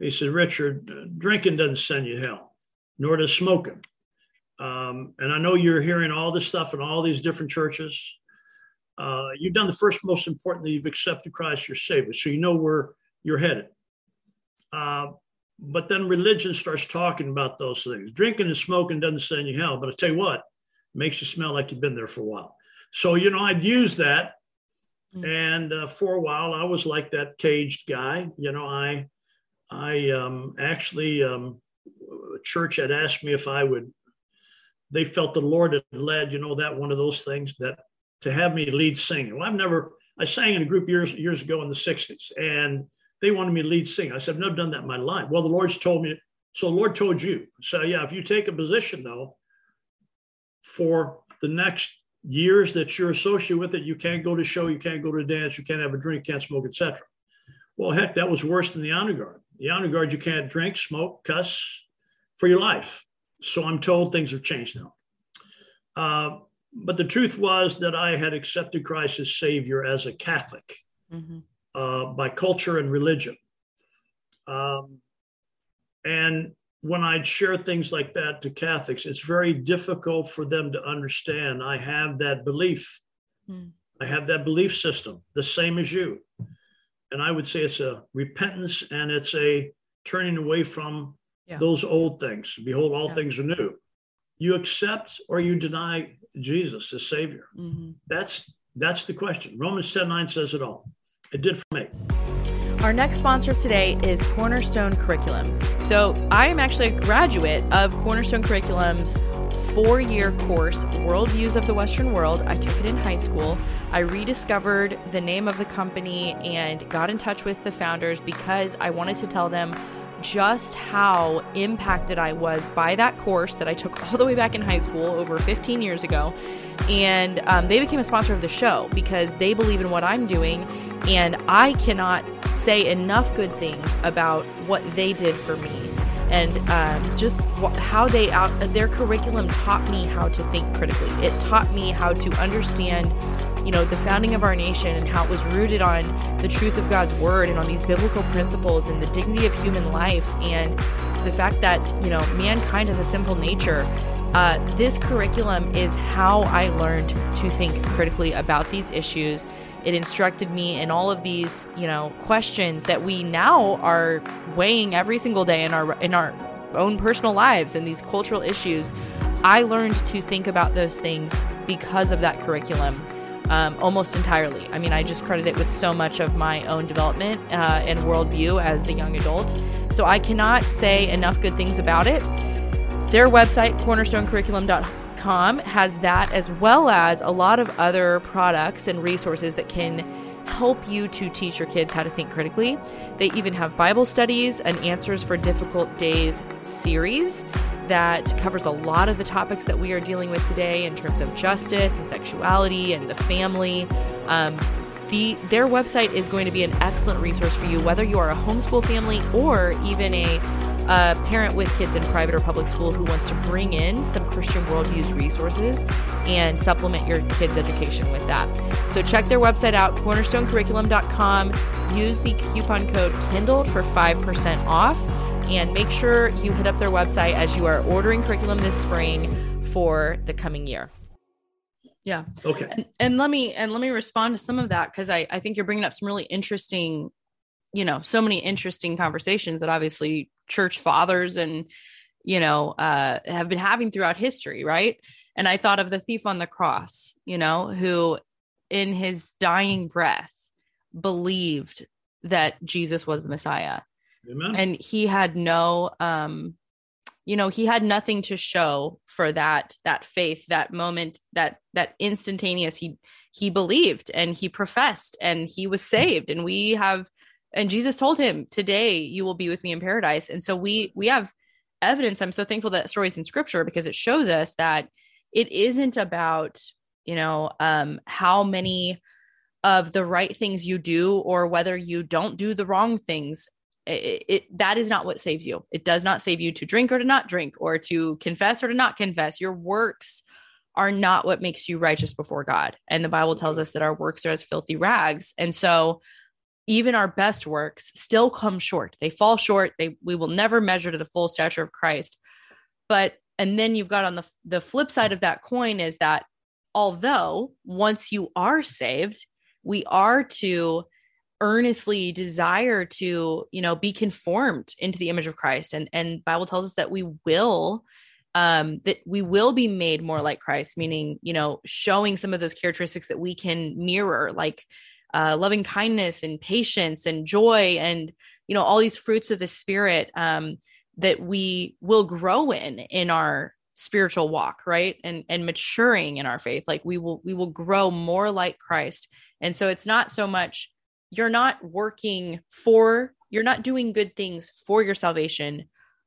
He said, Richard, drinking doesn't send you to hell, nor does smoking. Um, and I know you're hearing all this stuff in all these different churches. Uh, you've done the first most important that you've accepted Christ your Savior, so you know where you're headed. Uh, but then religion starts talking about those things. Drinking and smoking doesn't send you hell, but I tell you what, makes you smell like you've been there for a while. So you know, I'd use that, mm-hmm. and uh, for a while I was like that caged guy. You know, I, I um, actually um, church had asked me if I would. They felt the Lord had led, you know, that one of those things that to have me lead singing. Well, I've never, I sang in a group years years ago in the 60s, and they wanted me to lead sing. I said, I've never done that in my life. Well, the Lord's told me, so the Lord told you. So yeah, if you take a position though, for the next years that you're associated with it, you can't go to show, you can't go to dance, you can't have a drink, can't smoke, etc. Well, heck, that was worse than the honor guard. The honor guard, you can't drink, smoke, cuss for your life. So I'm told things have changed now. Uh, but the truth was that I had accepted Christ as Savior as a Catholic mm-hmm. uh, by culture and religion. Um, and when I'd share things like that to Catholics, it's very difficult for them to understand. I have that belief. Mm. I have that belief system, the same as you. And I would say it's a repentance and it's a turning away from yeah. those old things. Behold, all yeah. things are new. You accept or you deny Jesus as Savior. Mm-hmm. That's that's the question. Romans 10 9 says it all. It did for me. Our next sponsor today is Cornerstone Curriculum. So, I am actually a graduate of Cornerstone Curriculum's four year course, Worldviews of the Western World. I took it in high school. I rediscovered the name of the company and got in touch with the founders because I wanted to tell them just how impacted I was by that course that I took all the way back in high school over 15 years ago. And um, they became a sponsor of the show because they believe in what I'm doing. And I cannot say enough good things about what they did for me and um, just how they out their curriculum taught me how to think critically it taught me how to understand you know, the founding of our nation and how it was rooted on the truth of God's word and on these biblical principles and the dignity of human life and the fact that, you know, mankind has a simple nature. Uh, this curriculum is how I learned to think critically about these issues. It instructed me in all of these, you know, questions that we now are weighing every single day in our in our own personal lives and these cultural issues. I learned to think about those things because of that curriculum um, almost entirely. I mean, I just credit it with so much of my own development uh, and worldview as a young adult. So I cannot say enough good things about it. Their website, cornerstonecurriculum.com, has that as well as a lot of other products and resources that can help you to teach your kids how to think critically. They even have Bible studies, and Answers for Difficult Days series that covers a lot of the topics that we are dealing with today in terms of justice and sexuality and the family. Um, the, their website is going to be an excellent resource for you, whether you are a homeschool family or even a a parent with kids in private or public school who wants to bring in some Christian worldviews resources and supplement your kids' education with that. So check their website out, cornerstonecurriculum.com. Use the coupon code Kindled for 5% off and make sure you hit up their website as you are ordering curriculum this spring for the coming year. Yeah. Okay. And, and let me and let me respond to some of that because I I think you're bringing up some really interesting, you know, so many interesting conversations that obviously church fathers and you know uh, have been having throughout history, right? And I thought of the thief on the cross, you know, who in his dying breath believed that Jesus was the Messiah Amen. And he had no um you know, he had nothing to show for that that faith, that moment, that that instantaneous he he believed and he professed and he was saved and we have and Jesus told him, "Today you will be with me in paradise." And so we we have evidence. I'm so thankful that stories in scripture because it shows us that it isn't about, you know, um how many of the right things you do or whether you don't do the wrong things it, it, that is not what saves you. It does not save you to drink or to not drink or to confess or to not confess. Your works are not what makes you righteous before God. And the Bible tells us that our works are as filthy rags. And so even our best works still come short. They fall short. They we will never measure to the full stature of Christ. But and then you've got on the the flip side of that coin is that although once you are saved, we are to earnestly desire to, you know, be conformed into the image of Christ and and Bible tells us that we will um, that we will be made more like Christ, meaning, you know, showing some of those characteristics that we can mirror, like uh, loving kindness and patience and joy and, you know, all these fruits of the spirit um, that we will grow in in our spiritual walk right? And and maturing in our faith. Like we will we will grow more like christ. And so it's not so much you're not working for you're not doing good things for your salvation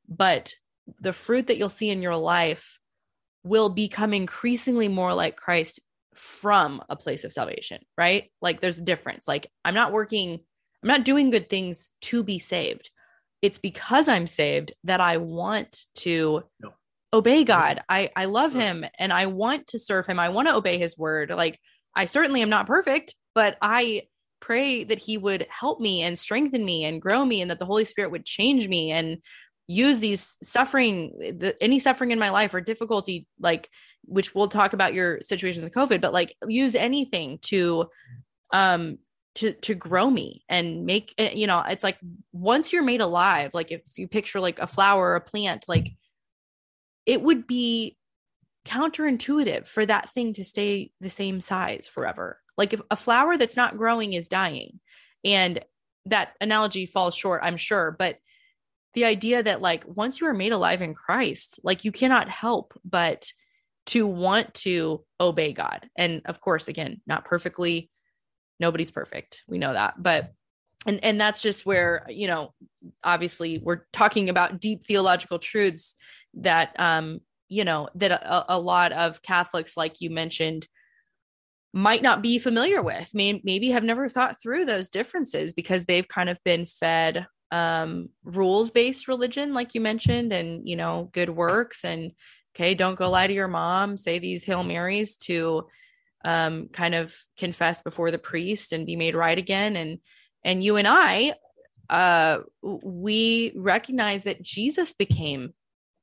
but the fruit that you'll see in your life will become increasingly more like Christ from a place of salvation, right? Like there's a difference. Like I'm not working, I'm not doing good things to be saved. It's because I'm saved that I want to no. obey God. I I love no. him and I want to serve him. I want to obey his word. Like I certainly am not perfect, but I pray that he would help me and strengthen me and grow me and that the Holy Spirit would change me and use these suffering the, any suffering in my life or difficulty like which we'll talk about your situation with covid but like use anything to um to to grow me and make eh, you know it's like once you're made alive like if you picture like a flower or a plant like it would be counterintuitive for that thing to stay the same size forever. Like if a flower that's not growing is dying and that analogy falls short i'm sure but the idea that like once you are made alive in Christ, like you cannot help but to want to obey God. And of course, again, not perfectly, nobody's perfect. We know that. But and and that's just where, you know, obviously we're talking about deep theological truths that um, you know, that a, a lot of Catholics like you mentioned might not be familiar with may, maybe have never thought through those differences because they've kind of been fed um rules based religion like you mentioned and you know good works and okay don't go lie to your mom say these hail marys to um kind of confess before the priest and be made right again. And and you and i uh we recognize that jesus became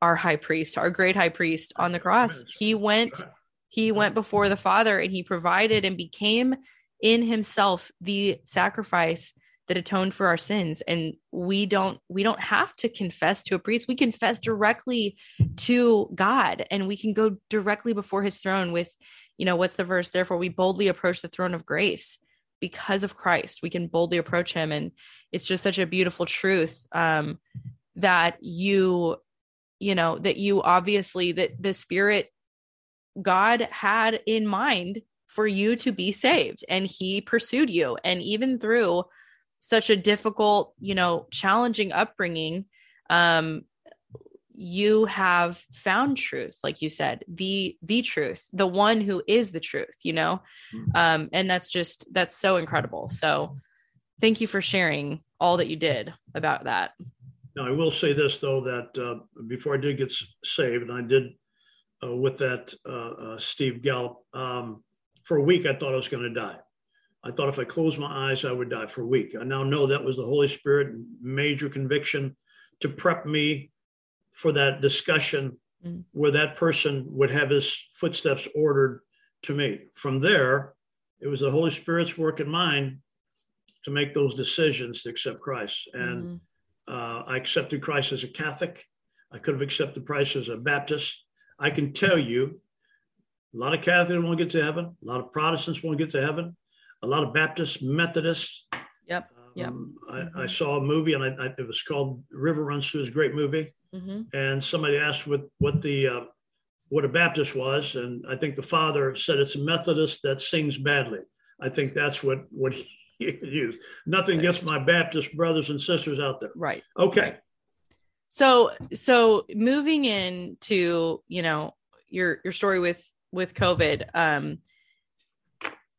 our high priest our great high priest on the cross. He went he went before the father and he provided and became in himself the sacrifice that atoned for our sins. And we don't we don't have to confess to a priest. We confess directly to god and we can go directly before his throne with you know what's the verse? Therefore we boldly approach the throne of grace because of christ. We can boldly approach him. And it's just such a beautiful truth um that you you know that you obviously that the spirit god had in mind for you to be saved and he pursued you. And even through such a difficult, you know, challenging upbringing, um, you have found truth like you said the the truth the one who is the truth you know? Mm-hmm. um and that's just that's so incredible. So thank you for sharing all that you did about that. Now i will say this though that uh, before i did get saved and i did uh, with that uh, uh steve gallup um, for a week i thought i was going to die I thought if I closed my eyes, I would die for a week. I now know that was the Holy Spirit major conviction to prep me for that discussion mm. where that person would have his footsteps ordered to me. From there, it was the Holy Spirit's work in mine to make those decisions to accept Christ. And mm. uh, I accepted Christ as a Catholic. I could have accepted Christ as a Baptist. I can tell you, a lot of Catholics won't get to heaven. A lot of Protestants won't get to heaven a lot of Baptists, Methodists. Yep. Yep. Um, I, mm-hmm. I, saw a movie and I, I, it was called River Runs Through. It's a great movie. Mm-hmm. And somebody asked what what the uh, what a Baptist was, and I think the father said it's a Methodist that sings badly. I think that's what what he used. Nothing against my Baptist brothers and sisters out there. Right. Okay. Right. So so moving into you know your your story with with COVID. Um,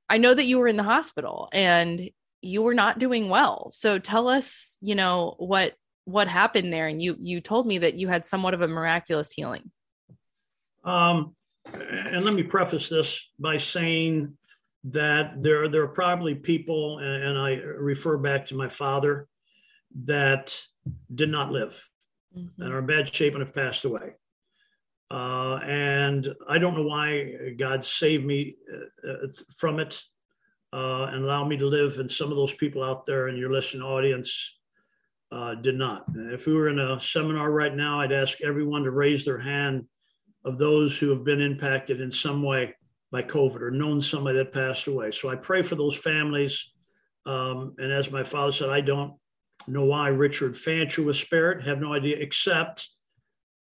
I know that you were in the hospital and you were not doing well. So tell us, you know, what what happened there and you you told me that you had somewhat of a miraculous healing. Um and let me preface this by saying that there, there are probably people, and, I refer back to my father, that did not live mm-hmm. and are in bad shape and have passed away. Uh, and I don't know why God saved me uh, uh, from it uh, and allowed me to live. And some of those people out there in your listening audience uh, did not. If we were in a seminar right now, I'd ask everyone to raise their hand of those who have been impacted in some way by COVID or known somebody that passed away. So I pray for those families. Um, and as my father said, I don't know why Richard Fancher was spared, have no idea, except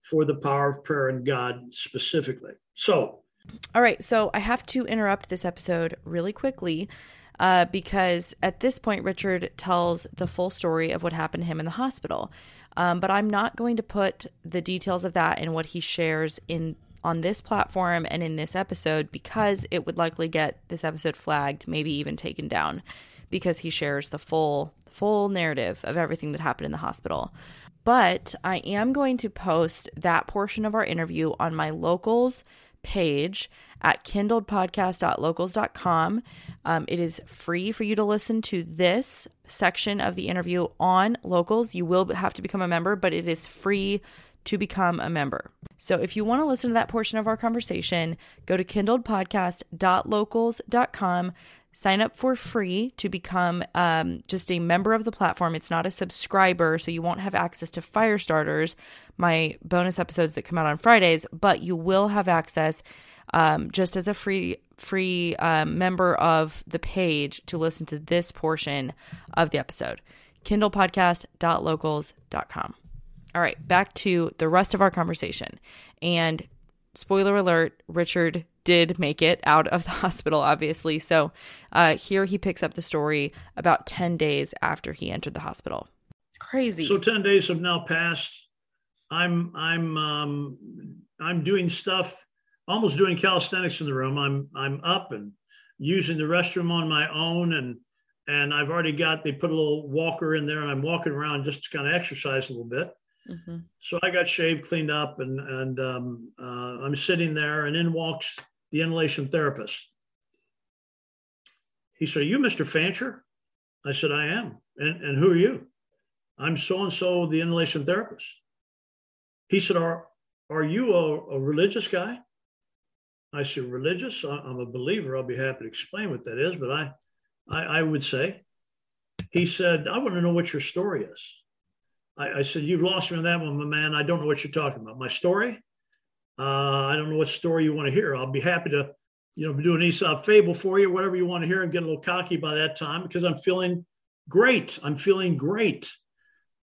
for the power of prayer and God specifically. So, all right. So I have to interrupt this episode really quickly uh, because at this point, Richard tells the full story of what happened to him in the hospital. Um, but I'm not going to put the details of that and what he shares in on this platform and in this episode because it would likely get this episode flagged, maybe even taken down, because he shares the full full narrative of everything that happened in the hospital. But I am going to post that portion of our interview on my locals page at kindledpodcast.locals.com. Um, it is free for you to listen to this section of the interview on locals. You will have to become a member, but it is free to become a member. So if you want to listen to that portion of our conversation, go to kindledpodcast.locals.com sign up for free to become um, just a member of the platform. It's not a subscriber, so you won't have access to Firestarters, my bonus episodes that come out on Fridays, but you will have access um, just as a free free um, member of the page to listen to this portion of the episode. kindledpodcast.locals.com. All right, back to the rest of our conversation. And spoiler alert, Richard did make it out of the hospital, obviously. So uh, here he picks up the story about 10 days after he entered the hospital. Crazy. So 10 days have now passed. I'm I'm um, I'm doing stuff, almost doing calisthenics in the room. I'm I'm up and using the restroom on my own and and I've already got they put a little walker in there and I'm walking around just to kind of exercise a little bit. Mm-hmm. So I got shaved, cleaned up, and and um, uh, I'm sitting there, and in walks the inhalation therapist. He said, "You, Mr. Fancher?" I said, "I am." And and who are you? I'm so and so, the inhalation therapist. He said, "Are are you a, a religious guy?" I said, "Religious? I'm a believer. I'll be happy to explain what that is, but I, I, I would say." He said, "I want to know what your story is." I, I, said, You've lost me on that one, my man. I don't know what you're talking about. My story? Uh, I don't know what story you want to hear. I'll be happy to, you know, do an Aesop fable for you, whatever you want to hear, and get a little cocky by that time because I'm feeling great. I'm feeling great.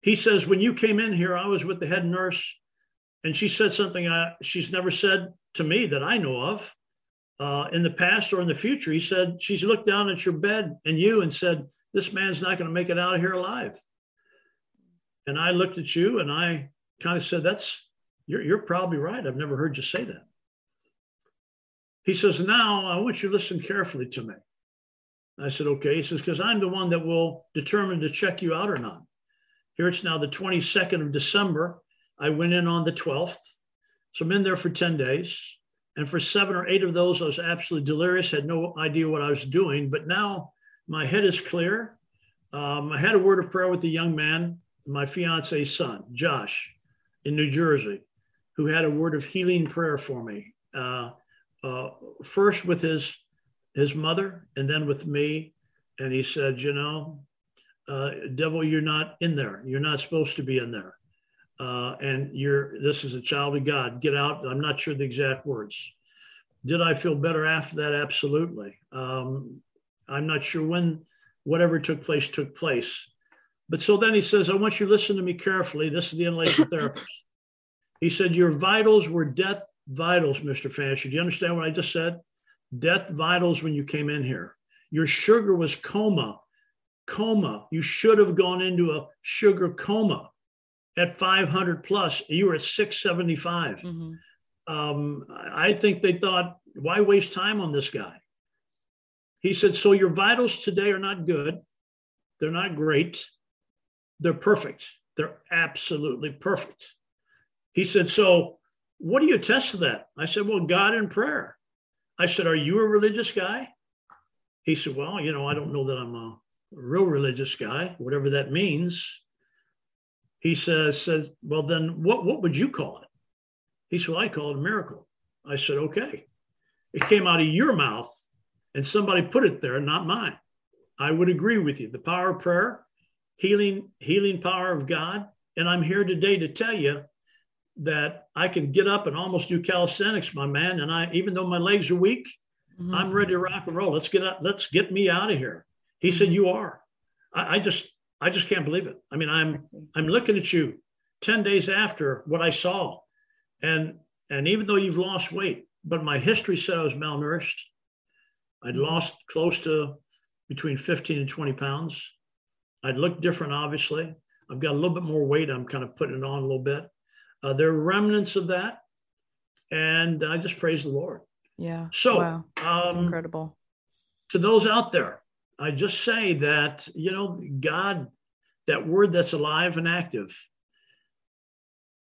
He says, When you came in here, I was with the head nurse, and she said something I, she's never said to me that I know of uh, in the past or in the future. He said, She's looked down at your bed and you and said, This man's not going to make it out of here alive. And I looked at you and I kind of said, That's, you're, you're probably right. I've never heard you say that. He says, Now I want you to listen carefully to me. I said, Okay. He says, Because I'm the one that will determine to check you out or not. Here it's now the 22nd of December. I went in on the 12th. So I'm in there for 10 days. And for seven or eight of those, I was absolutely delirious, had no idea what I was doing. But now my head is clear. Um, I had a word of prayer with the young man my fiance's son, Josh, in New Jersey, who had a word of healing prayer for me. Uh, uh, first with his his mother, and then with me, and he said, "You know, uh, devil, you're not in there. You're not supposed to be in there, uh, and you're this is a child of God. Get out." I'm not sure the exact words. Did I feel better after that? Absolutely. Um, I'm not sure when whatever took place took place. But so then he says, I want you to listen to me carefully. This is the inhalation therapist. He said, Your vitals were death vitals, Mr. Fancher. Do you understand what I just said? Death vitals when you came in here. Your sugar was coma, coma. You should have gone into a sugar coma at 500 plus. You were at 675. Mm-hmm. Um, I think they thought, why waste time on this guy? He said, So your vitals today are not good. They're not great. They're perfect. They're absolutely perfect. He said, So what do you attest to that? I said, Well, God and prayer. I said, Are you a religious guy? he said, Well, you know, I don't know that I'm a real religious guy, whatever that means. He says, says, Well, then what, what would you call it? He said, Well, I call it a miracle. I said, Okay. It came out of your mouth and somebody put it there, not mine. I would agree with you. The power of prayer, healing, healing power of God. And I'm here today to tell you that I can get up and almost do calisthenics, my man. And I, even though my legs are weak, mm-hmm. I'm ready to rock and roll. Let's get up, let's get me out of here. He mm-hmm. said, You are. I, I, just, I just can't believe it. I mean, I'm I'm looking at you 10 days after what I saw. And and even though you've lost weight, but my history said I was malnourished. I'd mm-hmm. lost close to between 15 and 20 pounds. I'd look different, obviously. I've got a little bit more weight. I'm kind of putting it on a little bit. Uh, there are remnants of that. And I just praise the Lord. Yeah. So, wow. um, incredible. To those out there, I just say that, you know, God, that word that's alive and active,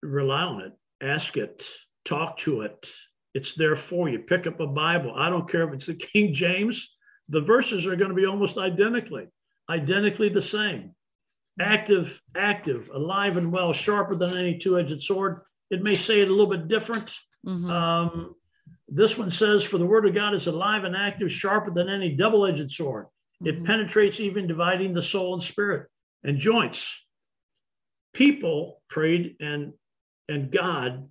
rely on it, ask it, talk to it. It's there for you. Pick up a Bible. I don't care if it's the King James, the verses are going to be almost identically, identically the same. Active, active, alive and well, sharper than any two edged sword. It may say it a little bit different. Mm-hmm. Um, this one says, For the word of God is alive and active, sharper than any double edged sword. It mm-hmm. penetrates even dividing the soul and spirit and joints. People prayed and and God,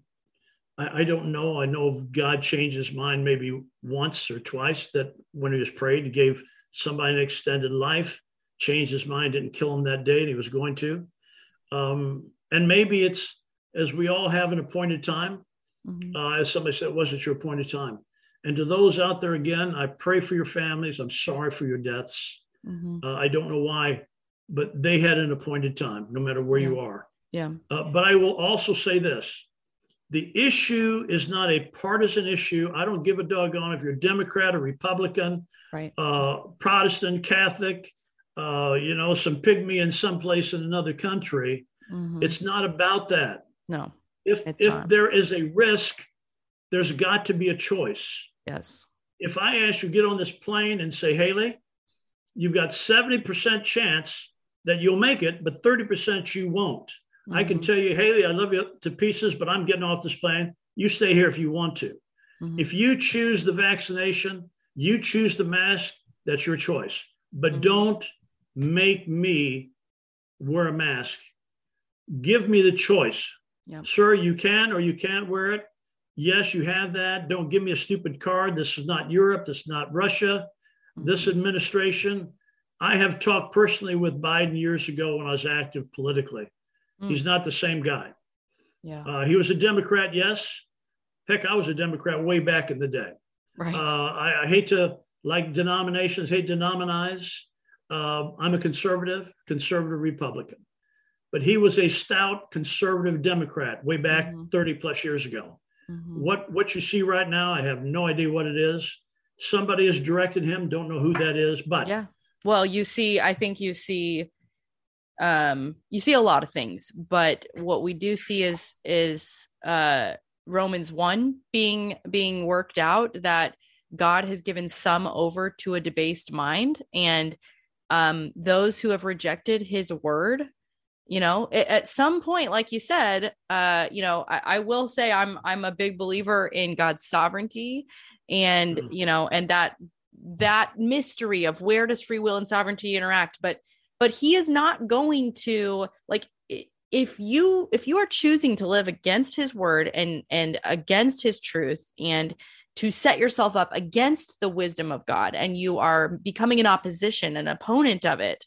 I, I, don't know. I know God changed his mind maybe once or twice that when he was prayed, he gave somebody an extended life, changed his mind, didn't kill him that day, and he was going to. Um, and maybe it's as we all have an appointed time. Mm-hmm. Uh, as somebody said, it wasn't your appointed time. And to those out there, again, I pray for your families. I'm sorry for your deaths. Mm-hmm. Uh, I don't know why, but they had an appointed time, no matter where yeah. you are. Yeah. Uh, but I will also say this the issue is not a partisan issue. I don't give a doggone if you're Democrat or Republican, right. uh, Protestant, Catholic, uh, you know, some pygmy in some place in another country. Mm-hmm. It's not about that. No. If if not. there is a risk, there's got to be a choice. Yes. If I ask you get on this plane and say, Haley, you've got 70% chance that you'll make it, but 30% you won't. Mm-hmm. I can mm-hmm. tell you, Haley, I love you to pieces, but I'm getting off this plane. You stay here if you want to. Mm-hmm. If you choose the vaccination, you choose the mask, that's your choice. But mm-hmm. don't make me wear a mask. Give me the choice. Sir, you can or you can't wear it. Yes, you have that. Don't give me a stupid card. This is not Europe. This is not Russia. Mm-hmm. This administration, I have talked personally with Biden years ago when I was active politically. Mm. He's not the same guy. Yeah. Uh, he was a Democrat, yes. Heck, I was a Democrat way back in the day. Right. Uh, I, I, hate to like denominations, hate to nominize. Uh, I'm a conservative, conservative Republican. But he was a stout conservative Democrat way back mm-hmm. 30 plus years ago. Mm-hmm. What what you see right now, I have no idea what it is. Somebody has directed him. Don't know who that is, but yeah. Well, you see, I think you see, um, you see a lot of things, but what we do see is is uh, Romans one being being worked out that God has given some over to a debased mind, and um, those who have rejected His word you know at some point like you said uh you know I, I, will say i'm i'm a big believer in god's sovereignty and mm-hmm. you know and that that mystery of where does free will and sovereignty interact but but he is not going to like if you if you are choosing to live against his word and and against his truth and to set yourself up against the wisdom of god and you are becoming an opposition an opponent of it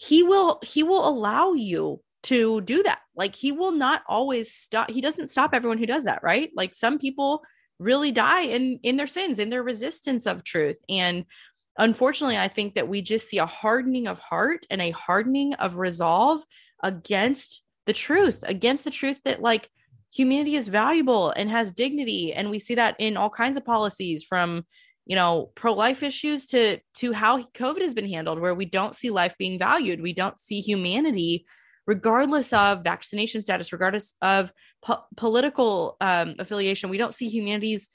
he will he will allow you to do that. Like he will not always stop he doesn't stop everyone who does that right? Like some people really die in in their sins in their resistance of truth. And unfortunately i think that we just see a hardening of heart and a hardening of resolve against the truth against the truth that like humanity is valuable and has dignity. And we see that in all kinds of policies from you know pro-life issues to to how covid has been handled where we don't see life being valued. We don't see humanity regardless of vaccination status regardless of po- political um, affiliation we don't see humanity's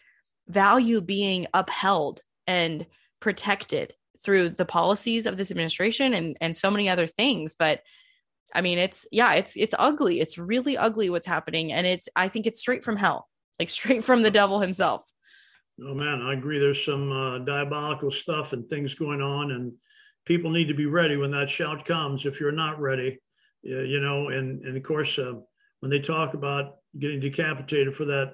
value being upheld and protected through the policies of this administration and and so many other things. But i mean it's yeah it's it's ugly. It's really ugly what's happening. And it's i think it's straight from hell like straight from the devil himself. Oh man i agree. There's some uh, diabolical stuff and things going on and people need to be ready when that shout comes. If you're not ready you know and and of course uh, when they talk about getting decapitated for that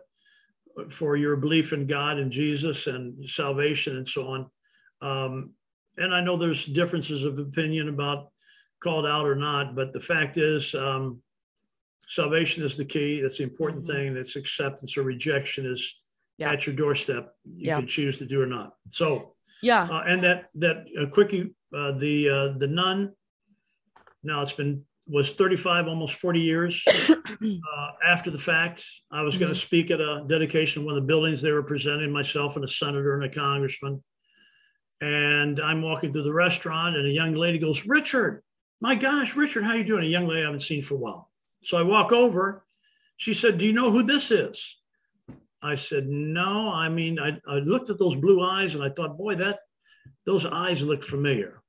for your belief in god and jesus and salvation and so on um, and I know there's differences of opinion about called out or not, but the fact is, um, salvation is the key. That's the important mm-hmm. thing. That's acceptance or rejection is yeah. at your doorstep. You yeah. can choose to do or not. So yeah, uh, and that that uh, quickie, uh, the uh, the nun. Now it's been was 35, almost 40 years uh, after the fact. I was mm-hmm. going to speak at a dedication of one of the buildings they were presenting myself and a senator and a congressman. And I'm walking through the restaurant, and a young lady goes, Richard, my gosh, Richard, how you doing? A young lady I haven't seen for a while. So I walk over. She said, Do you know who this is? I said, No. I mean, I, I looked at those blue eyes and I thought, boy, that those eyes look familiar.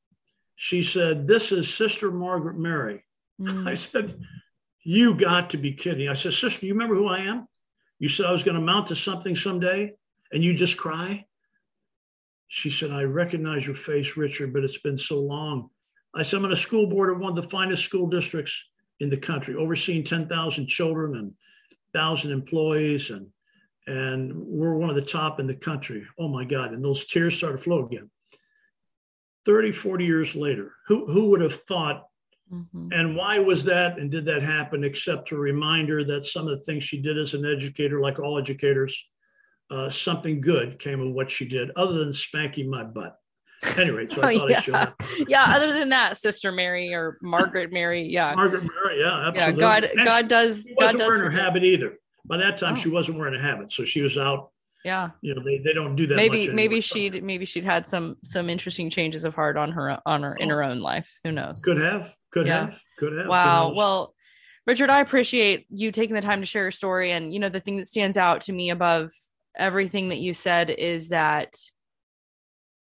She said, This is Sister Margaret Mary. Mm. I said, You got to be kidding. I said, Sister, you remember who I am? You said I was going to mount to something someday and you just cry? She said, I recognize your face, Richard, but it's been so long. I I'm on a school board of one of the finest school districts in the country, overseeing 10,000 children and 1,000 employees. And, and we're one of the top in the country. Oh my God. And those tears started to flow again. 30, 40 years later, who, who would have thought Mm-hmm. And why was that? And did that happen? Except a reminder that some of the things she did as an educator, like all educators, uh, something good came of what she did, other than spanking my butt. Anyway, so I oh, thought yeah. I should. yeah, other than that, Sister Mary or Margaret Mary, yeah, Margaret Mary, yeah, absolutely. Yeah, God, and God does. She wasn't God wearing her habit either. By that time, oh. she wasn't wearing a habit, so she was out. Yeah, you know they, they don't do that. Maybe maybe she'd maybe she'd had some some interesting changes of heart on her on her oh. in her own life. Who knows? Could have, could yeah. have, could have. Wow. Well, Richard, I appreciate you taking the time to share your story. And, you know, the thing that stands out to me above everything that you said is that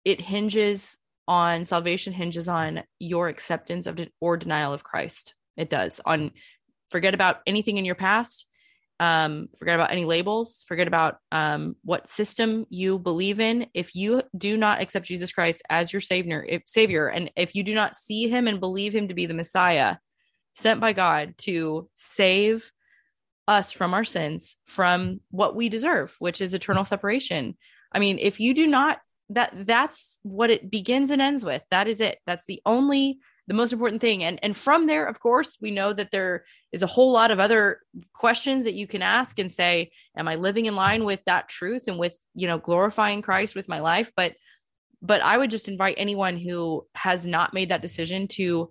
it hinges on salvation hinges on your acceptance of or denial of Christ. It does. On forget about anything in your past. Um, forget about any labels. Forget about um, what system you believe in. If you do not accept Jesus Christ as your savior, if, savior, and if you do not see Him and believe Him to be the Messiah sent by God to save us from our sins, from what we deserve, which is eternal separation. I mean, if you do not that that's what it begins and ends with. That is it. That's the only the most important thing. And and from there, of course, we know that there is a whole lot of other questions that you can ask and say, am I living in line with that truth and with, you know, glorifying Christ with my life? But but I would just invite anyone who has not made that decision to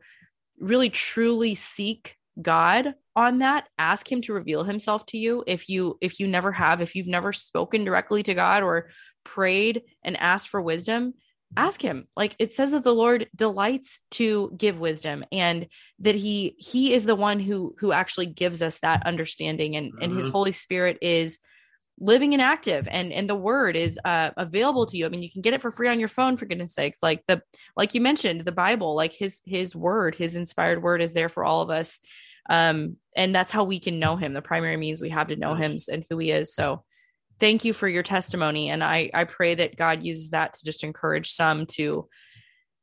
really truly seek God on that ask him to reveal himself to you if you if you never have if you've never spoken directly to God or prayed and asked for wisdom ask him. Like it says that the lord delights to give wisdom and that he he is the one who who actually gives us that understanding and and his mm-hmm. holy spirit is living and active and and the word is uh available to you. I mean you can get it for free on your phone for goodness sakes. Like the like you mentioned the bible like his his word his inspired word is there for all of us. Um and that's how we can know him. The primary means we have to know him and who he is. So thank you for your testimony. And i i pray that god uses that to just encourage some to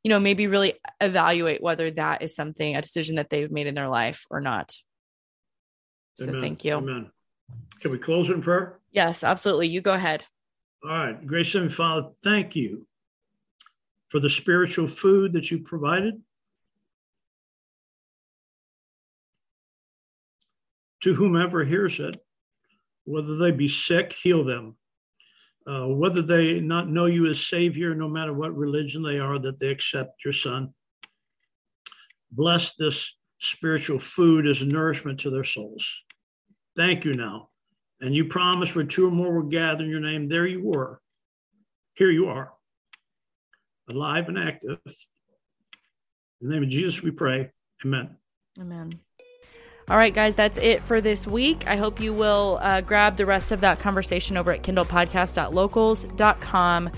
you know maybe really evaluate whether that is something a decision that they've made in their life or not. So thank you. Amen. can we close in prayer? Yes absolutely. You go ahead. All right. Gracious and father thank you for the spiritual food that you provided. To whomever hears it, whether they be sick, heal them. Uh, whether they not know you as Savior, no matter what religion they are, that they accept your Son. Bless this spiritual food as nourishment to their souls. Thank you now. And you promised where two or more were gathered in your name, there you were. Here you are, alive and active. In the name of Jesus, we pray. Amen. Amen. All right, guys, that's it for this week. I hope you will uh, grab the rest of that conversation over at kindledpodcast.locals.com.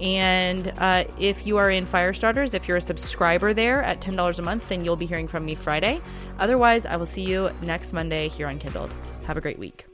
And uh, if you are in Firestarters, if you're a subscriber there at $10 a month, then you'll be hearing from me Friday. Otherwise, I will see you next Monday here on Kindled. Have a great week.